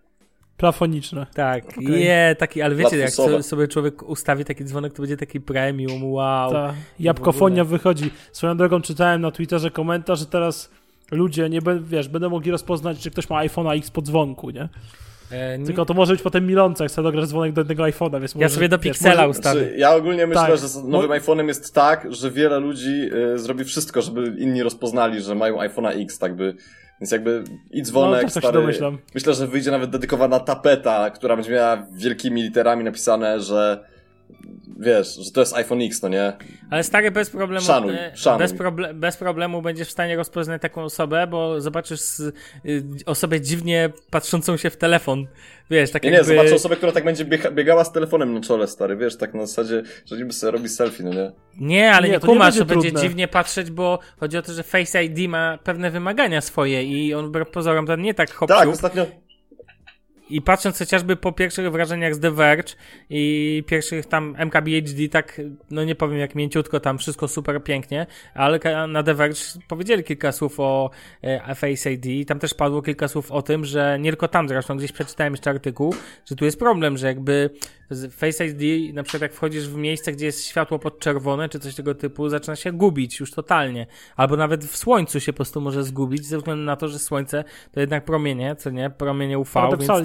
Plafoniczna. Tak, Okej. je, taki, ale wiecie, jak so, sobie człowiek ustawi taki dzwonek, to będzie taki premium, wow. Ta jabłkofonia wychodzi. Swoją drogą czytałem na Twitterze komentarz, że teraz ludzie nie będą, wiesz, będą mogli rozpoznać, czy ktoś ma iPhone'a X po dzwonku, nie? E, nie, Tylko to może być potem milące, jak sobie dograsz dzwonek do jednego iPhone'a, więc ja może, sobie do Pixela ustawię. Znaczy, ja ogólnie myślę, Tak. że z nowym iPhone'em jest tak, że wiele ludzi y, zrobi wszystko, żeby inni rozpoznali, że mają iPhone'a X, tak by. Więc jakby i dzwonek, No, tak stary. Myślę, że wyjdzie nawet dedykowana tapeta, która będzie miała wielkimi literami napisane, że wiesz, że to jest iPhone X, no nie? Ale stary, bez problemu, Szanuj, e, szanuj. Bez, proble bez problemu będziesz w stanie rozpoznać taką osobę, bo zobaczysz y, osobę dziwnie patrzącą się w telefon. Wiesz, tak Nie, jakby... nie, zobaczę osobę, która tak będzie biega, biegała z telefonem na czole, stary, wiesz, tak na zasadzie, że niby sobie robi selfie, no nie? Nie, ale Nie, nie, to kumasz, będzie że będzie trudne. dziwnie patrzeć, bo chodzi o to, że Face ID ma pewne wymagania swoje i on wbrew pozorom to nie tak hop Tak, ostatnio, I patrząc chociażby po pierwszych wrażeniach z The Verge i pierwszych tam MKBHD, tak, no nie powiem jak mięciutko, tam wszystko super pięknie, ale na The Verge powiedzieli kilka słów o e, Face ID i tam też padło kilka słów o tym, że nie tylko tam zresztą, gdzieś przeczytałem jeszcze artykuł, że tu jest problem, że jakby Face ID, na przykład jak wchodzisz w miejsce, gdzie jest światło podczerwone, czy coś tego typu, zaczyna się gubić już totalnie. Albo nawet w słońcu się po prostu może zgubić, ze względu na to, że słońce to jednak promienie, co nie? Promienie UV,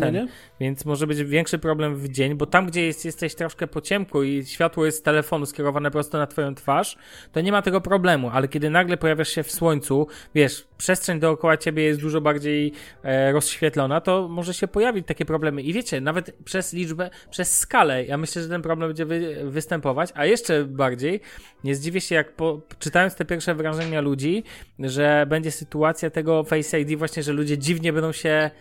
więc, ten, więc może być większy problem w dzień, bo tam, gdzie jest, jesteś troszkę po ciemku i światło jest z telefonu skierowane prosto na twoją twarz, to nie ma tego problemu, ale kiedy nagle pojawiasz się w słońcu, wiesz, przestrzeń dookoła ciebie jest dużo bardziej e, rozświetlona, to może się pojawić takie problemy. I wiecie, nawet przez liczbę, przez skalę, ja myślę, że ten problem będzie wy, występować, a jeszcze bardziej nie zdziwię się, jak po, czytając te pierwsze wrażenia ludzi, że będzie sytuacja tego Face ID właśnie, że ludzie dziwnie będą się,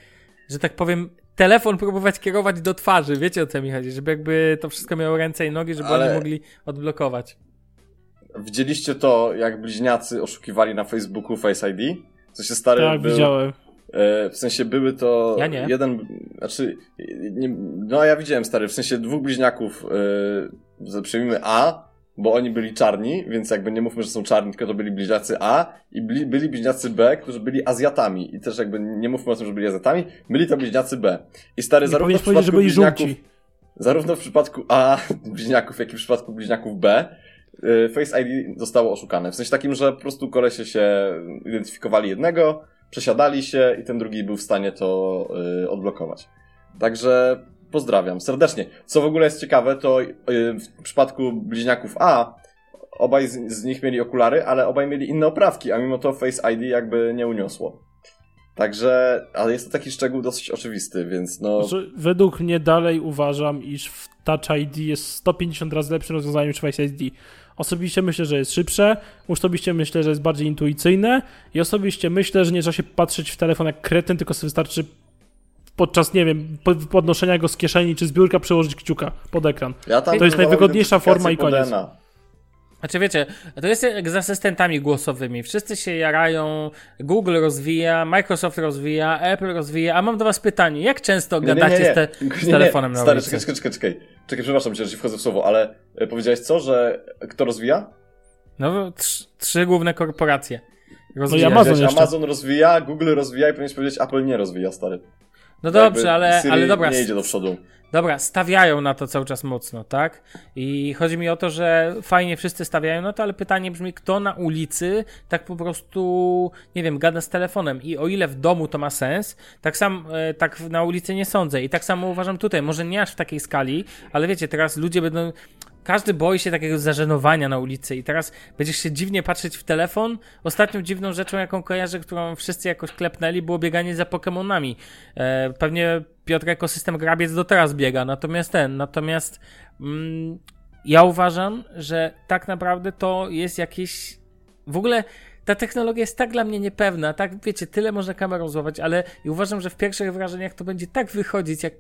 że tak powiem, telefon próbować kierować do twarzy. Wiecie o co mi chodzi? Żeby jakby to wszystko miało ręce i nogi, żeby Ale- oni mogli odblokować. widzieliście to, jak bliźniacy oszukiwali na Facebooku Face ID? Co się stary Tak, był, widziałem. E, w sensie były to Ja nie. jeden, znaczy, nie, no ja widziałem stary, w sensie dwóch bliźniaków, e, przyjmijmy A, bo oni byli czarni, więc jakby nie mówmy, że są czarni, tylko to byli bliźniacy A i bli, byli bliźniacy B, którzy byli Azjatami i też jakby nie mówmy o tym, że byli Azjatami, byli to bliźniacy B. I stary, Nie zarówno w przypadku byli bliźniaków, żółci. zarówno w przypadku A bliźniaków, jak i w przypadku bliźniaków B, y, Face ID zostało oszukane. W sensie takim, że po prostu kolesie się identyfikowali jednego, przesiadali się i ten drugi był w stanie to y, odblokować. Także pozdrawiam serdecznie. Co w ogóle jest ciekawe, to y, w przypadku bliźniaków A obaj z, z nich mieli okulary, ale obaj mieli inne oprawki, a mimo to Face ID jakby nie uniosło. Także, ale jest to taki szczegół dosyć oczywisty, więc no... Znaczy, według mnie dalej uważam, iż w Touch ID jest 150 razy lepszym rozwiązaniem niż Face ID. Osobiście myślę, że jest szybsze, osobiście myślę, że jest bardziej intuicyjne i osobiście myślę, że nie trzeba się patrzeć w telefon jak kretyn, tylko wystarczy podczas, nie wiem, po- podnoszenia go z kieszeni czy z biurka przełożyć kciuka pod ekran. Ja tam To jest najwygodniejsza forma i koniec. DNA. Znaczy wiecie, to jest jak z asystentami głosowymi. Wszyscy się jarają, Google rozwija, Microsoft rozwija, Apple rozwija, a mam do was pytanie, jak często Nie, nie, gadacie nie, nie. z, te, Nie, z nie. telefonem na Stary, ulicy? czekaj, czekaj, czekaj, czekaj. Czekaj, przepraszam cię, że ci wchodzę w słowo, ale e, powiedziałeś co, że kto rozwija? No, trzy, trzy główne korporacje. No i Rozwijają. Amazon. Amazon rozwija, Google rozwija i powinieneś powiedzieć Apple nie rozwija, stary. No dobrze, ale, Siri ale dobra, nie idzie do przodu. Dobra, stawiają na to cały czas mocno, tak? I chodzi mi o to, że fajnie wszyscy stawiają na to, ale pytanie brzmi, kto na ulicy tak po prostu, nie wiem, gada z telefonem. I o ile w domu to ma sens, tak sam e, tak na ulicy nie sądzę. I tak samo uważam tutaj, może nie aż w takiej skali, ale wiecie, teraz ludzie będą. Każdy boi się takiego zażenowania na ulicy i teraz będziesz się dziwnie patrzeć w telefon. Ostatnią dziwną rzeczą, jaką kojarzę, którą wszyscy jakoś klepnęli, było bieganie za Pokémonami. E, pewnie Piotr ekosystem grabiec do teraz biega, natomiast ten, natomiast mm, ja uważam, że tak naprawdę to jest jakieś w ogóle ta technologia jest tak dla mnie niepewna, tak wiecie, tyle można kamerą złapać, ale uważam, że w pierwszych wrażeniach to będzie tak wychodzić, jak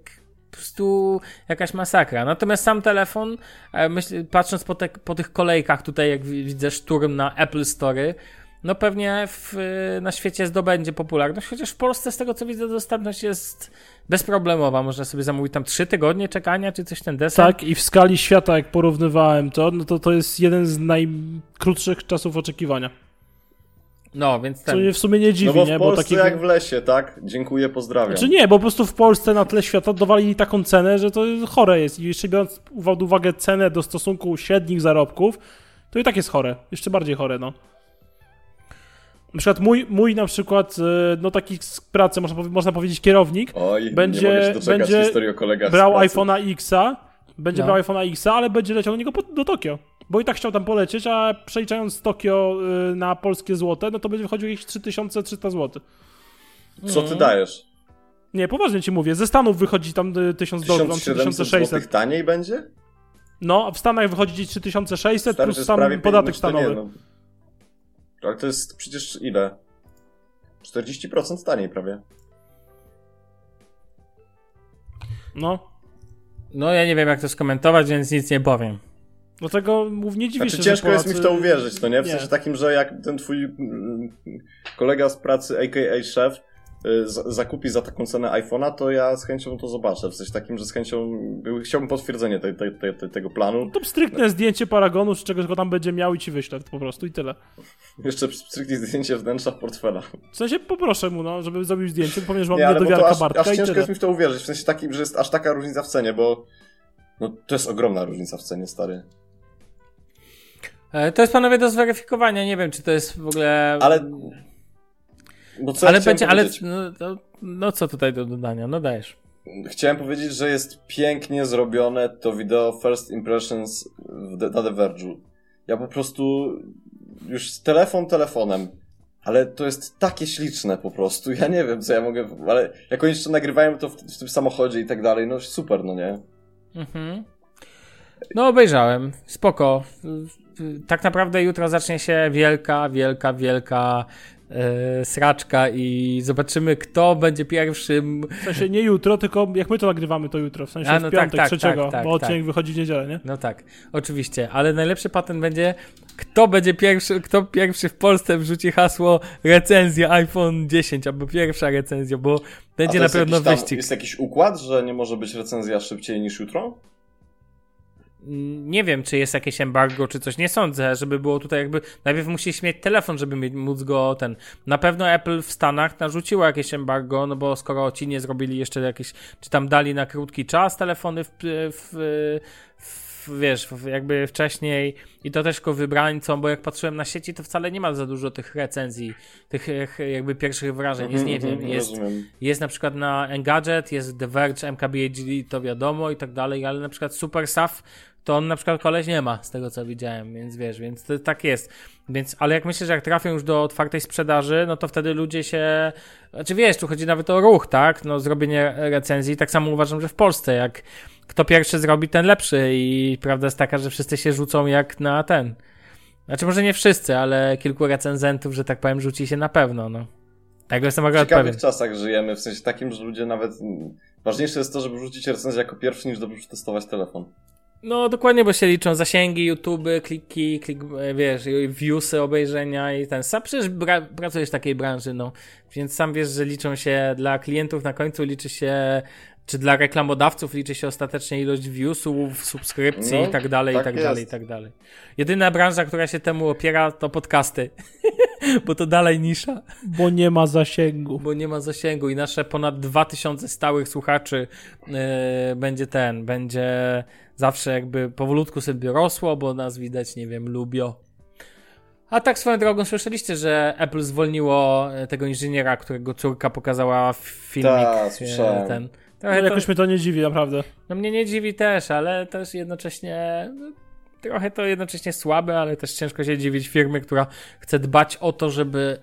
prostu jakaś masakra. Natomiast sam telefon, e, myśl, patrząc po, te, po tych kolejkach tutaj, jak widzę szturm na Apple Story, no pewnie w, na świecie zdobędzie popularność, chociaż w Polsce z tego co widzę dostępność jest bezproblemowa. Można sobie zamówić tam trzy tygodnie czekania, czy coś ten deser. Tak, i w skali świata, jak porównywałem to, no to to jest jeden z najkrótszych czasów oczekiwania. No, więc ten... Co mnie w sumie nie dziwi, No bo w nie? Polsce bo taki... jak w lesie, tak? Dziękuję, pozdrawiam. Czy nie, bo po prostu w Polsce na tle świata dowalili taką cenę, że to chore jest. I jeszcze biorąc pod uwagę cenę do stosunku średnich zarobków, to i tak jest chore. Jeszcze bardziej chore, no. Na przykład mój, mój na przykład, e, no taki z pracy, można, można powiedzieć kierownik, Oj, będzie- będzie brał iPhone'a Xa, będzie No. brał iPhone'a Xa, ale będzie leciał do niego po, do Tokio. Bo i tak chciał tam polecieć, a przeliczając Tokio y, na polskie złote, no to będzie wychodziło jakieś 3300 zł. Co ty dajesz? Nie, poważnie ci mówię, ze Stanów wychodzi tam y, 1000 dolarów, tam 1700 3600. zł taniej będzie? No, a w Stanach wychodzi gdzieś 3600 Stary, to plus sam podatek no nie, stanowy. no. Ale to jest przecież ile? 40% taniej prawie. No, no. No ja nie wiem jak to skomentować, więc nic nie powiem. Dlatego mów, nie dziwisz Znaczy się, ciężko że jest mi w to Polacy- uwierzyć, to nie? W Nie. sensie takim, że jak ten twój mm, kolega z pracy, a.k.a. szef, y, z- zakupi za taką cenę iPhone'a, to ja z chęcią to zobaczę. W sensie takim, że z chęcią chciałbym potwierdzenie te, te, te, te, tego planu. To stricte zdjęcie paragonu, czy czegoś go tam będzie miał i ci wyślę po prostu i tyle. Jeszcze stricte zdjęcie wnętrza portfela. W sensie poproszę mu, no, żeby zrobił zdjęcie, powiem, że mam Nie, niedowiarka aż, Bartka aż ciężko tyle. jest mi w to uwierzyć. W sensie takim, że jest aż taka różnica w cenie, bo no, to jest ogromna różnica w cenie, stary. E, To jest panowie do zweryfikowania, nie wiem czy to jest w ogóle... Ale... Bo co ale ja będzie, ale no, to, no co tutaj do dodania, no dajesz. Chciałem powiedzieć, że jest pięknie zrobione to wideo First Impressions na The Verge'u. Ja po prostu już telefon telefonem, ale to jest takie śliczne po prostu. Ja nie wiem, co ja mogę, ale jak oni jeszcze nagrywają to w, w tym samochodzie i tak dalej, no super, no nie? Mhm. No obejrzałem, spoko. Tak naprawdę jutro zacznie się wielka, wielka, wielka e, sraczka i zobaczymy kto będzie pierwszym W sensie nie jutro, tylko jak my to nagrywamy, to jutro. W sensie A, no w piątek, tak, tak, trzeciego, tak, tak, bo odcinek tak. wychodzi w niedzielę, nie? No tak, oczywiście, ale najlepszy patent będzie, kto będzie pierwszy, kto pierwszy w Polsce wrzuci hasło recenzja iPhone 10, albo pierwsza recenzja, bo A będzie to na pewno jakiś tam- wyścig. Jest jakiś układ, że nie może być recenzja szybciej niż jutro? Nie wiem, czy jest jakieś embargo, czy coś. Nie sądzę, żeby było tutaj jakby. Najpierw musisz mieć telefon, żeby mieć, móc go ten. Na pewno Apple w Stanach narzuciło jakieś embargo, no bo skoro ci nie zrobili jeszcze jakieś. Czy tam dali na krótki czas telefony w. w, w wiesz, jakby wcześniej i to też tylko wybrańcom, bo jak patrzyłem na sieci, to wcale nie ma za dużo tych recenzji, tych jakby pierwszych wrażeń. Jest, nie Mhm, wiem, jest, Rozumiem. jest na przykład na Engadget, jest The Verge, MKBHD, to wiadomo i tak dalej, ale na przykład Super Saf, to on na przykład koleś nie ma, z tego co widziałem, więc wiesz, więc to, tak jest. Więc, ale jak myślę, że jak trafią już do otwartej sprzedaży, no to wtedy ludzie się, znaczy wiesz, tu chodzi nawet o ruch, tak, no zrobienie recenzji, tak samo uważam, że w Polsce, jak kto pierwszy zrobi, ten lepszy i prawda jest taka, że wszyscy się rzucą jak na ten. Znaczy może nie wszyscy, ale kilku recenzentów, że tak powiem, rzuci się na pewno, no. Tego jestem W akurat pewien. ciekawych czasach żyjemy, w sensie takim, że ludzie nawet... Ważniejsze jest to, żeby rzucić recenzję jako pierwszy, niż dobrze przetestować telefon. No dokładnie, bo się liczą zasięgi, YouTube, kliki, klik, e, wiesz, i viewsy, obejrzenia i ten. Sam przecież bra- pracujesz w takiej branży, no. Więc sam wiesz, że liczą się dla klientów na końcu liczy się, czy dla reklamodawców liczy się ostatecznie ilość viewsów, subskrypcji No, i tak dalej, tak i tak jest. dalej, i tak dalej. Jedyna branża, która się temu opiera, to podcasty. bo to dalej nisza. Bo nie ma zasięgu. Bo nie ma zasięgu i nasze ponad 2000 stałych słuchaczy yy, będzie ten, będzie zawsze jakby powolutku sobie rosło, bo nas widać, nie wiem, lubią. A tak swoją drogą słyszeliście, że Apple zwolniło e, tego inżyniera, którego córka pokazała w filmik. Tak, e, słyszałem. ten. No, Trochę to, jakoś mnie to nie dziwi, naprawdę. no mnie nie dziwi też, ale też jednocześnie no, trochę to jednocześnie słabe, ale też ciężko się dziwić firmy, która chce dbać o to, żeby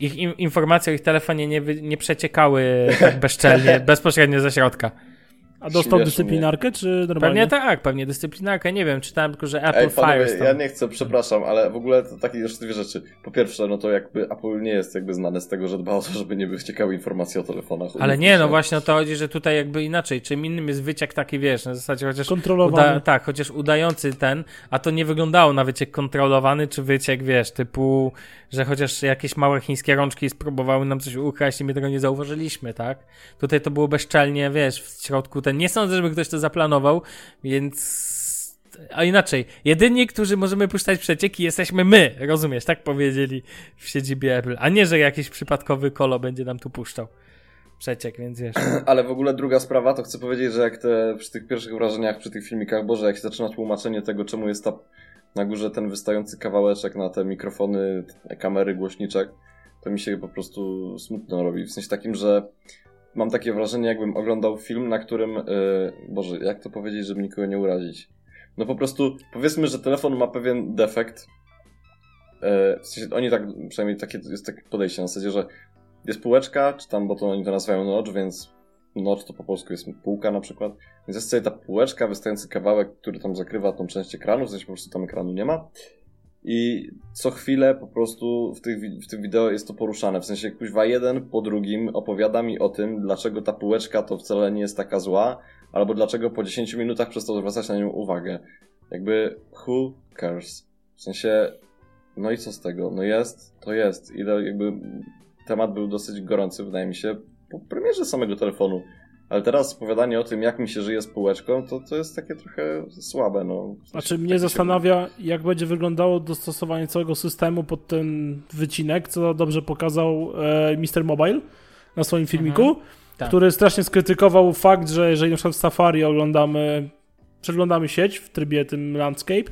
ich informacje o ich telefonie nie, nie przeciekały tak bezczelnie, bezpośrednio ze środka. A dostał dyscyplinarkę, czy normalnie? Pewnie tak, pewnie dyscyplinarkę, nie wiem, czytałem tylko, że Apple Ej, panowie, ja nie chcę, przepraszam, ale w ogóle to takie jeszcze dwie rzeczy. Po pierwsze, no to jakby Apple nie jest jakby znane z tego, że dba o to, żeby nie były ciekawe informacje o telefonach. Ale nie, no właśnie o to chodzi, że tutaj jakby inaczej. Czym innym jest wyciek taki, wiesz, na zasadzie chociaż Kontrolowany. uda, tak, chociaż udający ten, a to nie wyglądało na wyciek kontrolowany, czy wyciek, wiesz, typu, że chociaż jakieś małe chińskie rączki spróbowały nam coś ukraść i my tego nie zauważyliśmy, tak? Tutaj to było bezczelnie, wiesz, w środku ten. Nie sądzę, żeby ktoś to zaplanował, więc. A inaczej, jedyni, którzy możemy puszczać przecieki, jesteśmy my, rozumiesz, tak powiedzieli w siedzibie Apple, a nie, że jakiś przypadkowy kolo będzie nam tu puszczał przeciek, więc wiesz. Ale w ogóle druga sprawa, to chcę powiedzieć, że jak te, przy tych pierwszych wrażeniach, przy tych filmikach, Boże, jak się zaczyna tłumaczenie tego, czemu jest ta na górze ten wystający kawałeczek na te mikrofony, te kamery, głośniczek, to mi się po prostu smutno robi. W sensie takim, że mam takie wrażenie, jakbym oglądał film, na którym, yy, Boże, jak to powiedzieć, żeby nikogo nie urazić? No po prostu, powiedzmy, że telefon ma pewien defekt. Yy, w sensie, oni tak, przynajmniej takie, jest takie podejście na zasadzie, że jest półeczka, czy tam, bo to oni to nazywają notch, więc notch to po polsku jest półka na przykład. Więc jest sobie ta półeczka, wystający kawałek, który tam zakrywa tą część ekranu, w sensie po prostu tam ekranu nie ma. I co chwilę po prostu w, tych, w tym wideo jest to poruszane. W sensie kuźwa jeden po drugim opowiada mi o tym, dlaczego ta półeczka to wcale nie jest taka zła, albo dlaczego po 10 minutach przestał zwracać na nią uwagę. Jakby who cares? W sensie, no i co z tego? No jest, to jest. I jakby temat był dosyć gorący, wydaje mi się, po premierze samego telefonu. Ale teraz opowiadanie o tym, jak mi się żyje z półeczką, to, to jest takie trochę słabe. No. Znaczy mnie Tak się- zastanawia, jak będzie wyglądało dostosowanie całego systemu pod ten wycinek, co dobrze pokazał e, Mr. Mobile na swoim filmiku, tak. który strasznie skrytykował fakt, że jeżeli na przykład w Safari oglądamy, przeglądamy sieć w trybie tym landscape,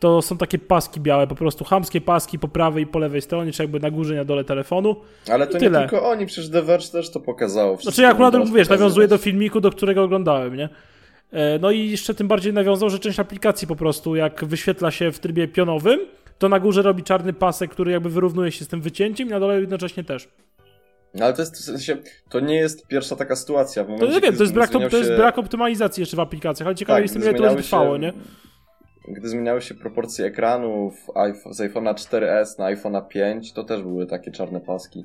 to są takie paski białe, po prostu chamskie paski po prawej i po lewej stronie, czy jakby na górze na dole telefonu. Ale to I nie tyle. tylko oni, przecież The Verge też to pokazało. Znaczy ja akurat, wiesz, nawiązuję do pokazywać. filmiku, do którego oglądałem, nie? E, No i jeszcze tym bardziej nawiązał, że część aplikacji po prostu, jak wyświetla się w trybie pionowym, to na górze robi czarny pasek, który jakby wyrównuje się z tym wycięciem i na dole jednocześnie też. No, Ale to jest w sensie, to nie jest pierwsza taka sytuacja. W To momencie, nie wiem, to jest, brak, zmieniał to jest się- brak optymalizacji jeszcze w aplikacjach, ale ciekawe Tak, jestem, ile to zmieniały trwało, się- nie? Gdy zmieniały się proporcje ekranów iPhone- z iPhone'a 4S na iPhone'a 5, to też były takie czarne paski.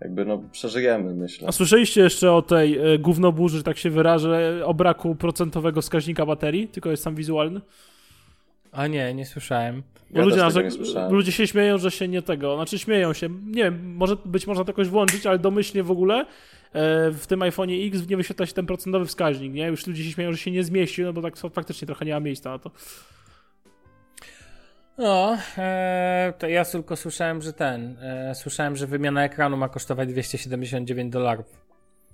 Jakby no przeżyjemy, myślę. A słyszeliście jeszcze o tej e, gównoburzy, że tak się wyrażę, o braku procentowego wskaźnika baterii, tylko jest sam wizualny? A nie, nie słyszałem. Bo Ja ludzie, też narzek- tego nie słyszałem. ludzie się śmieją, że się nie tego, znaczy śmieją się, nie wiem, może być można to jakoś włączyć, ale domyślnie w ogóle e, w tym iPhone'ie X nie wyświetla się ten procentowy wskaźnik, nie? Już ludzie się śmieją, że się nie zmieści, no bo tak faktycznie trochę nie ma miejsca na to. No, e, to ja tylko słyszałem, że ten, e, słyszałem, że wymiana ekranu ma kosztować 279 dolarów.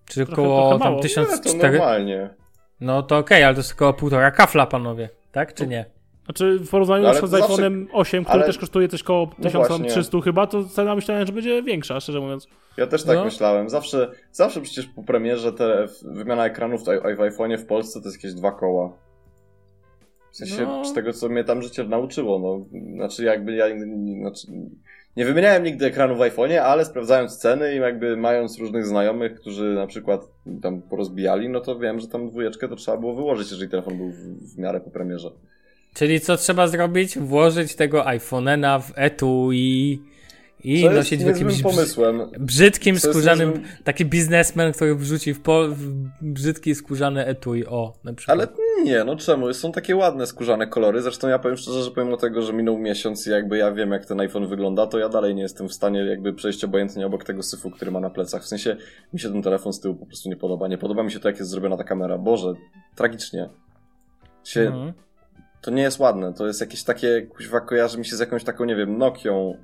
Czyli Trochę- około trochę tam mało. Nie, to 1400. normalnie. No to okej, ale to jest około półtora kafla, panowie, tak czy nie? Znaczy w porównaniu No, z zawsze- iPhone'em 8, który ale- też kosztuje coś koło No 1300 chyba, to cena myślałem, że będzie większa, szczerze mówiąc. Ja też tak No. myślałem. Zawsze, zawsze przecież po premierze te wymiana ekranów w, w iPhone'ie w Polsce to jest jakieś dwa koła. W sensie No. z tego, co mnie tam życie nauczyło. No, znaczy jakby ja nie- znaczy, nie wymieniałem nigdy ekranu w iPhone'ie, ale sprawdzając ceny i jakby mając różnych znajomych, którzy na przykład tam porozbijali, no to wiem, że tam dwójeczkę to trzeba było wyłożyć, jeżeli telefon był w, w miarę po premierze. Czyli co trzeba zrobić? Włożyć tego iPhone'a w etui i Co nosić w jakimś pomysłem. brzydkim, Co skórzanym, niezłym- taki biznesmen, który wrzuci w, pol, w brzydki, skórzany etui, o, na przykład. Ale nie, no czemu? Są takie ładne skórzane kolory. Zresztą ja powiem szczerze, że pomimo tego, że minął miesiąc i jakby ja wiem, jak ten iPhone wygląda, to ja dalej nie jestem w stanie jakby przejść obojętnie obok tego syfu, który ma na plecach. W sensie mi się ten telefon z tyłu po prostu nie podoba. Nie podoba mi się to, jak jest zrobiona ta kamera. Boże, tragicznie. Się, Mhm. To nie jest ładne. To jest jakieś takie, kuźwa, kojarzy mi się z jakąś taką, nie wiem, Nokią.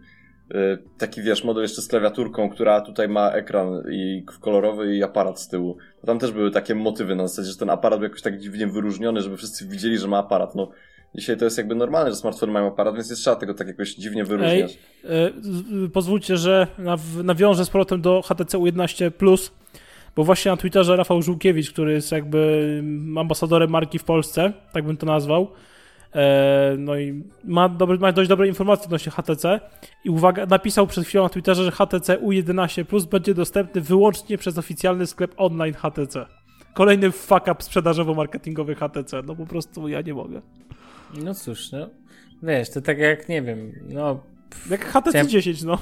Yy, taki, wiesz, model jeszcze z klawiaturką, która tutaj ma ekran i kolorowy i aparat z tyłu. Tam też były takie motywy na zasadzie, że ten aparat był jakoś tak dziwnie wyróżniony, żeby wszyscy widzieli, że ma aparat. No, dzisiaj to jest jakby normalne, że smartfony mają aparat, więc nie trzeba tego tak jakoś dziwnie wyróżniać. E, z- pozwólcie, że naw- nawiążę z powrotem do HTC U11+, bo właśnie na Twitterze Rafał Żółkiewicz, który jest jakby ambasadorem marki w Polsce, tak bym to nazwał, no i ma, dobry, ma dość dobre informacje odnośnie HTC i uwaga, napisał przed chwilą na Twitterze, że HTC U11 Plus będzie dostępny wyłącznie przez oficjalny sklep online HTC. kolejny fuck up sprzedażowo-marketingowy HTC. No po prostu ja nie mogę. No cóż, no. Wiesz, to tak jak, nie wiem, no... Jak HTC Chciałem- 10, no.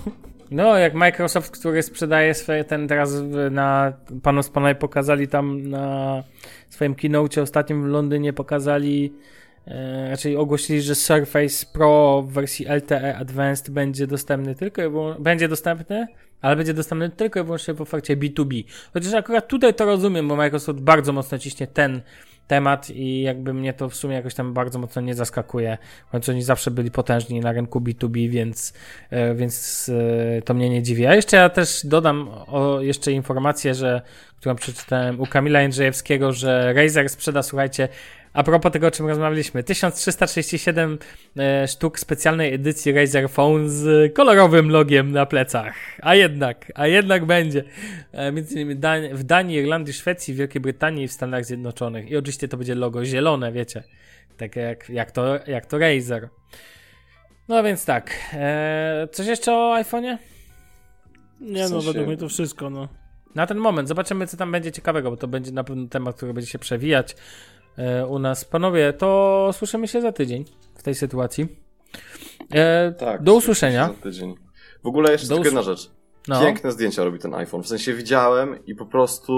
No, jak Microsoft, który sprzedaje swoje, ten teraz na, panu z pokazali tam na swoim keynote ostatnim w Londynie pokazali, e, raczej ogłosili, że Surface Pro w wersji LTE Advanced będzie dostępny tylko i będzie dostępny, ale będzie dostępny tylko i wyłącznie w ofercie B2B. Chociaż akurat tutaj to rozumiem, bo Microsoft bardzo mocno ciśnie ten temat i jakby mnie to w sumie jakoś tam bardzo mocno nie zaskakuje. Końcu oni zawsze byli potężni na rynku B2B, więc, e, więc e, to mnie nie dziwi. A jeszcze ja też dodam o, jeszcze informację, że, którą przeczytałem u Kamila Jędrzejewskiego, że Razer sprzeda, słuchajcie, a propos tego, o czym rozmawialiśmy, 1337 e, sztuk specjalnej edycji Razer Phone z kolorowym logiem na plecach. A jednak, a jednak będzie. E, między innymi Dan- w Danii, Irlandii, Szwecji, Wielkiej Brytanii i w Stanach Zjednoczonych. I oczywiście to będzie logo zielone, wiecie. Tak jak, jak, to, jak to Razer. No więc tak. E, coś jeszcze o iPhone'ie? Nie W no, według mnie to wszystko, no. Na ten moment. Zobaczymy, co tam będzie ciekawego, bo to będzie na pewno temat, który będzie się przewijać u nas. Panowie, to słyszymy się za tydzień w tej sytuacji. E, Tak. Do usłyszenia. Za tydzień. W ogóle jeszcze Do tylko jedna rzecz. No. Piękne zdjęcia robi ten iPhone. W sensie widziałem i po prostu...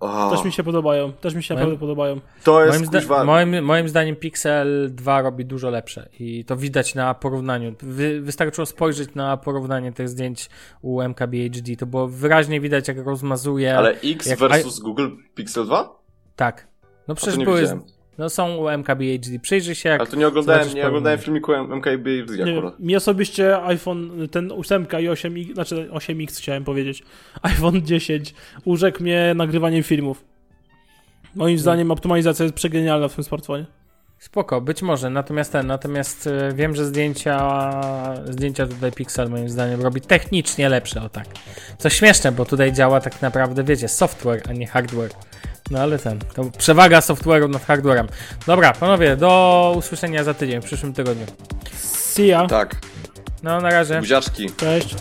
Oh, Też mi się podobają, też mi się Moim- naprawdę podobają. to jest Moim, zda- kuźwa... moim, moim zdaniem Pixel 2 robi dużo lepsze i to widać na porównaniu. Wy, wystarczyło spojrzeć na porównanie tych zdjęć u MKBHD. To było wyraźnie widać, jak rozmazuje. Ale X versus Google Pixel 2? Tak. No przecież nie były. widziałem. No są u MKBHD. Przyjrzyj się, jak. Ale to nie oglądałem, nie oglądałem filmiku MKBHD Nie, akurat. mi osobiście iPhone, ten 8 i 8, znaczy 8X chciałem powiedzieć, iPhone 10 urzekł mnie nagrywaniem filmów. Moim zdaniem optymalizacja jest przegenialna w tym smartfonie. Spoko, być może. Natomiast ten, natomiast e, wiem, że zdjęcia, zdjęcia tutaj Pixel moim zdaniem robi technicznie lepsze, o tak. Co śmieszne, bo tutaj działa tak naprawdę, wiecie, software, a nie hardware. No ale ten, to przewaga software'u nad hardwarem. Dobra, panowie, do usłyszenia za tydzień, w przyszłym tygodniu. See ya. Tak. No, na razie. Buziaczki. Cześć.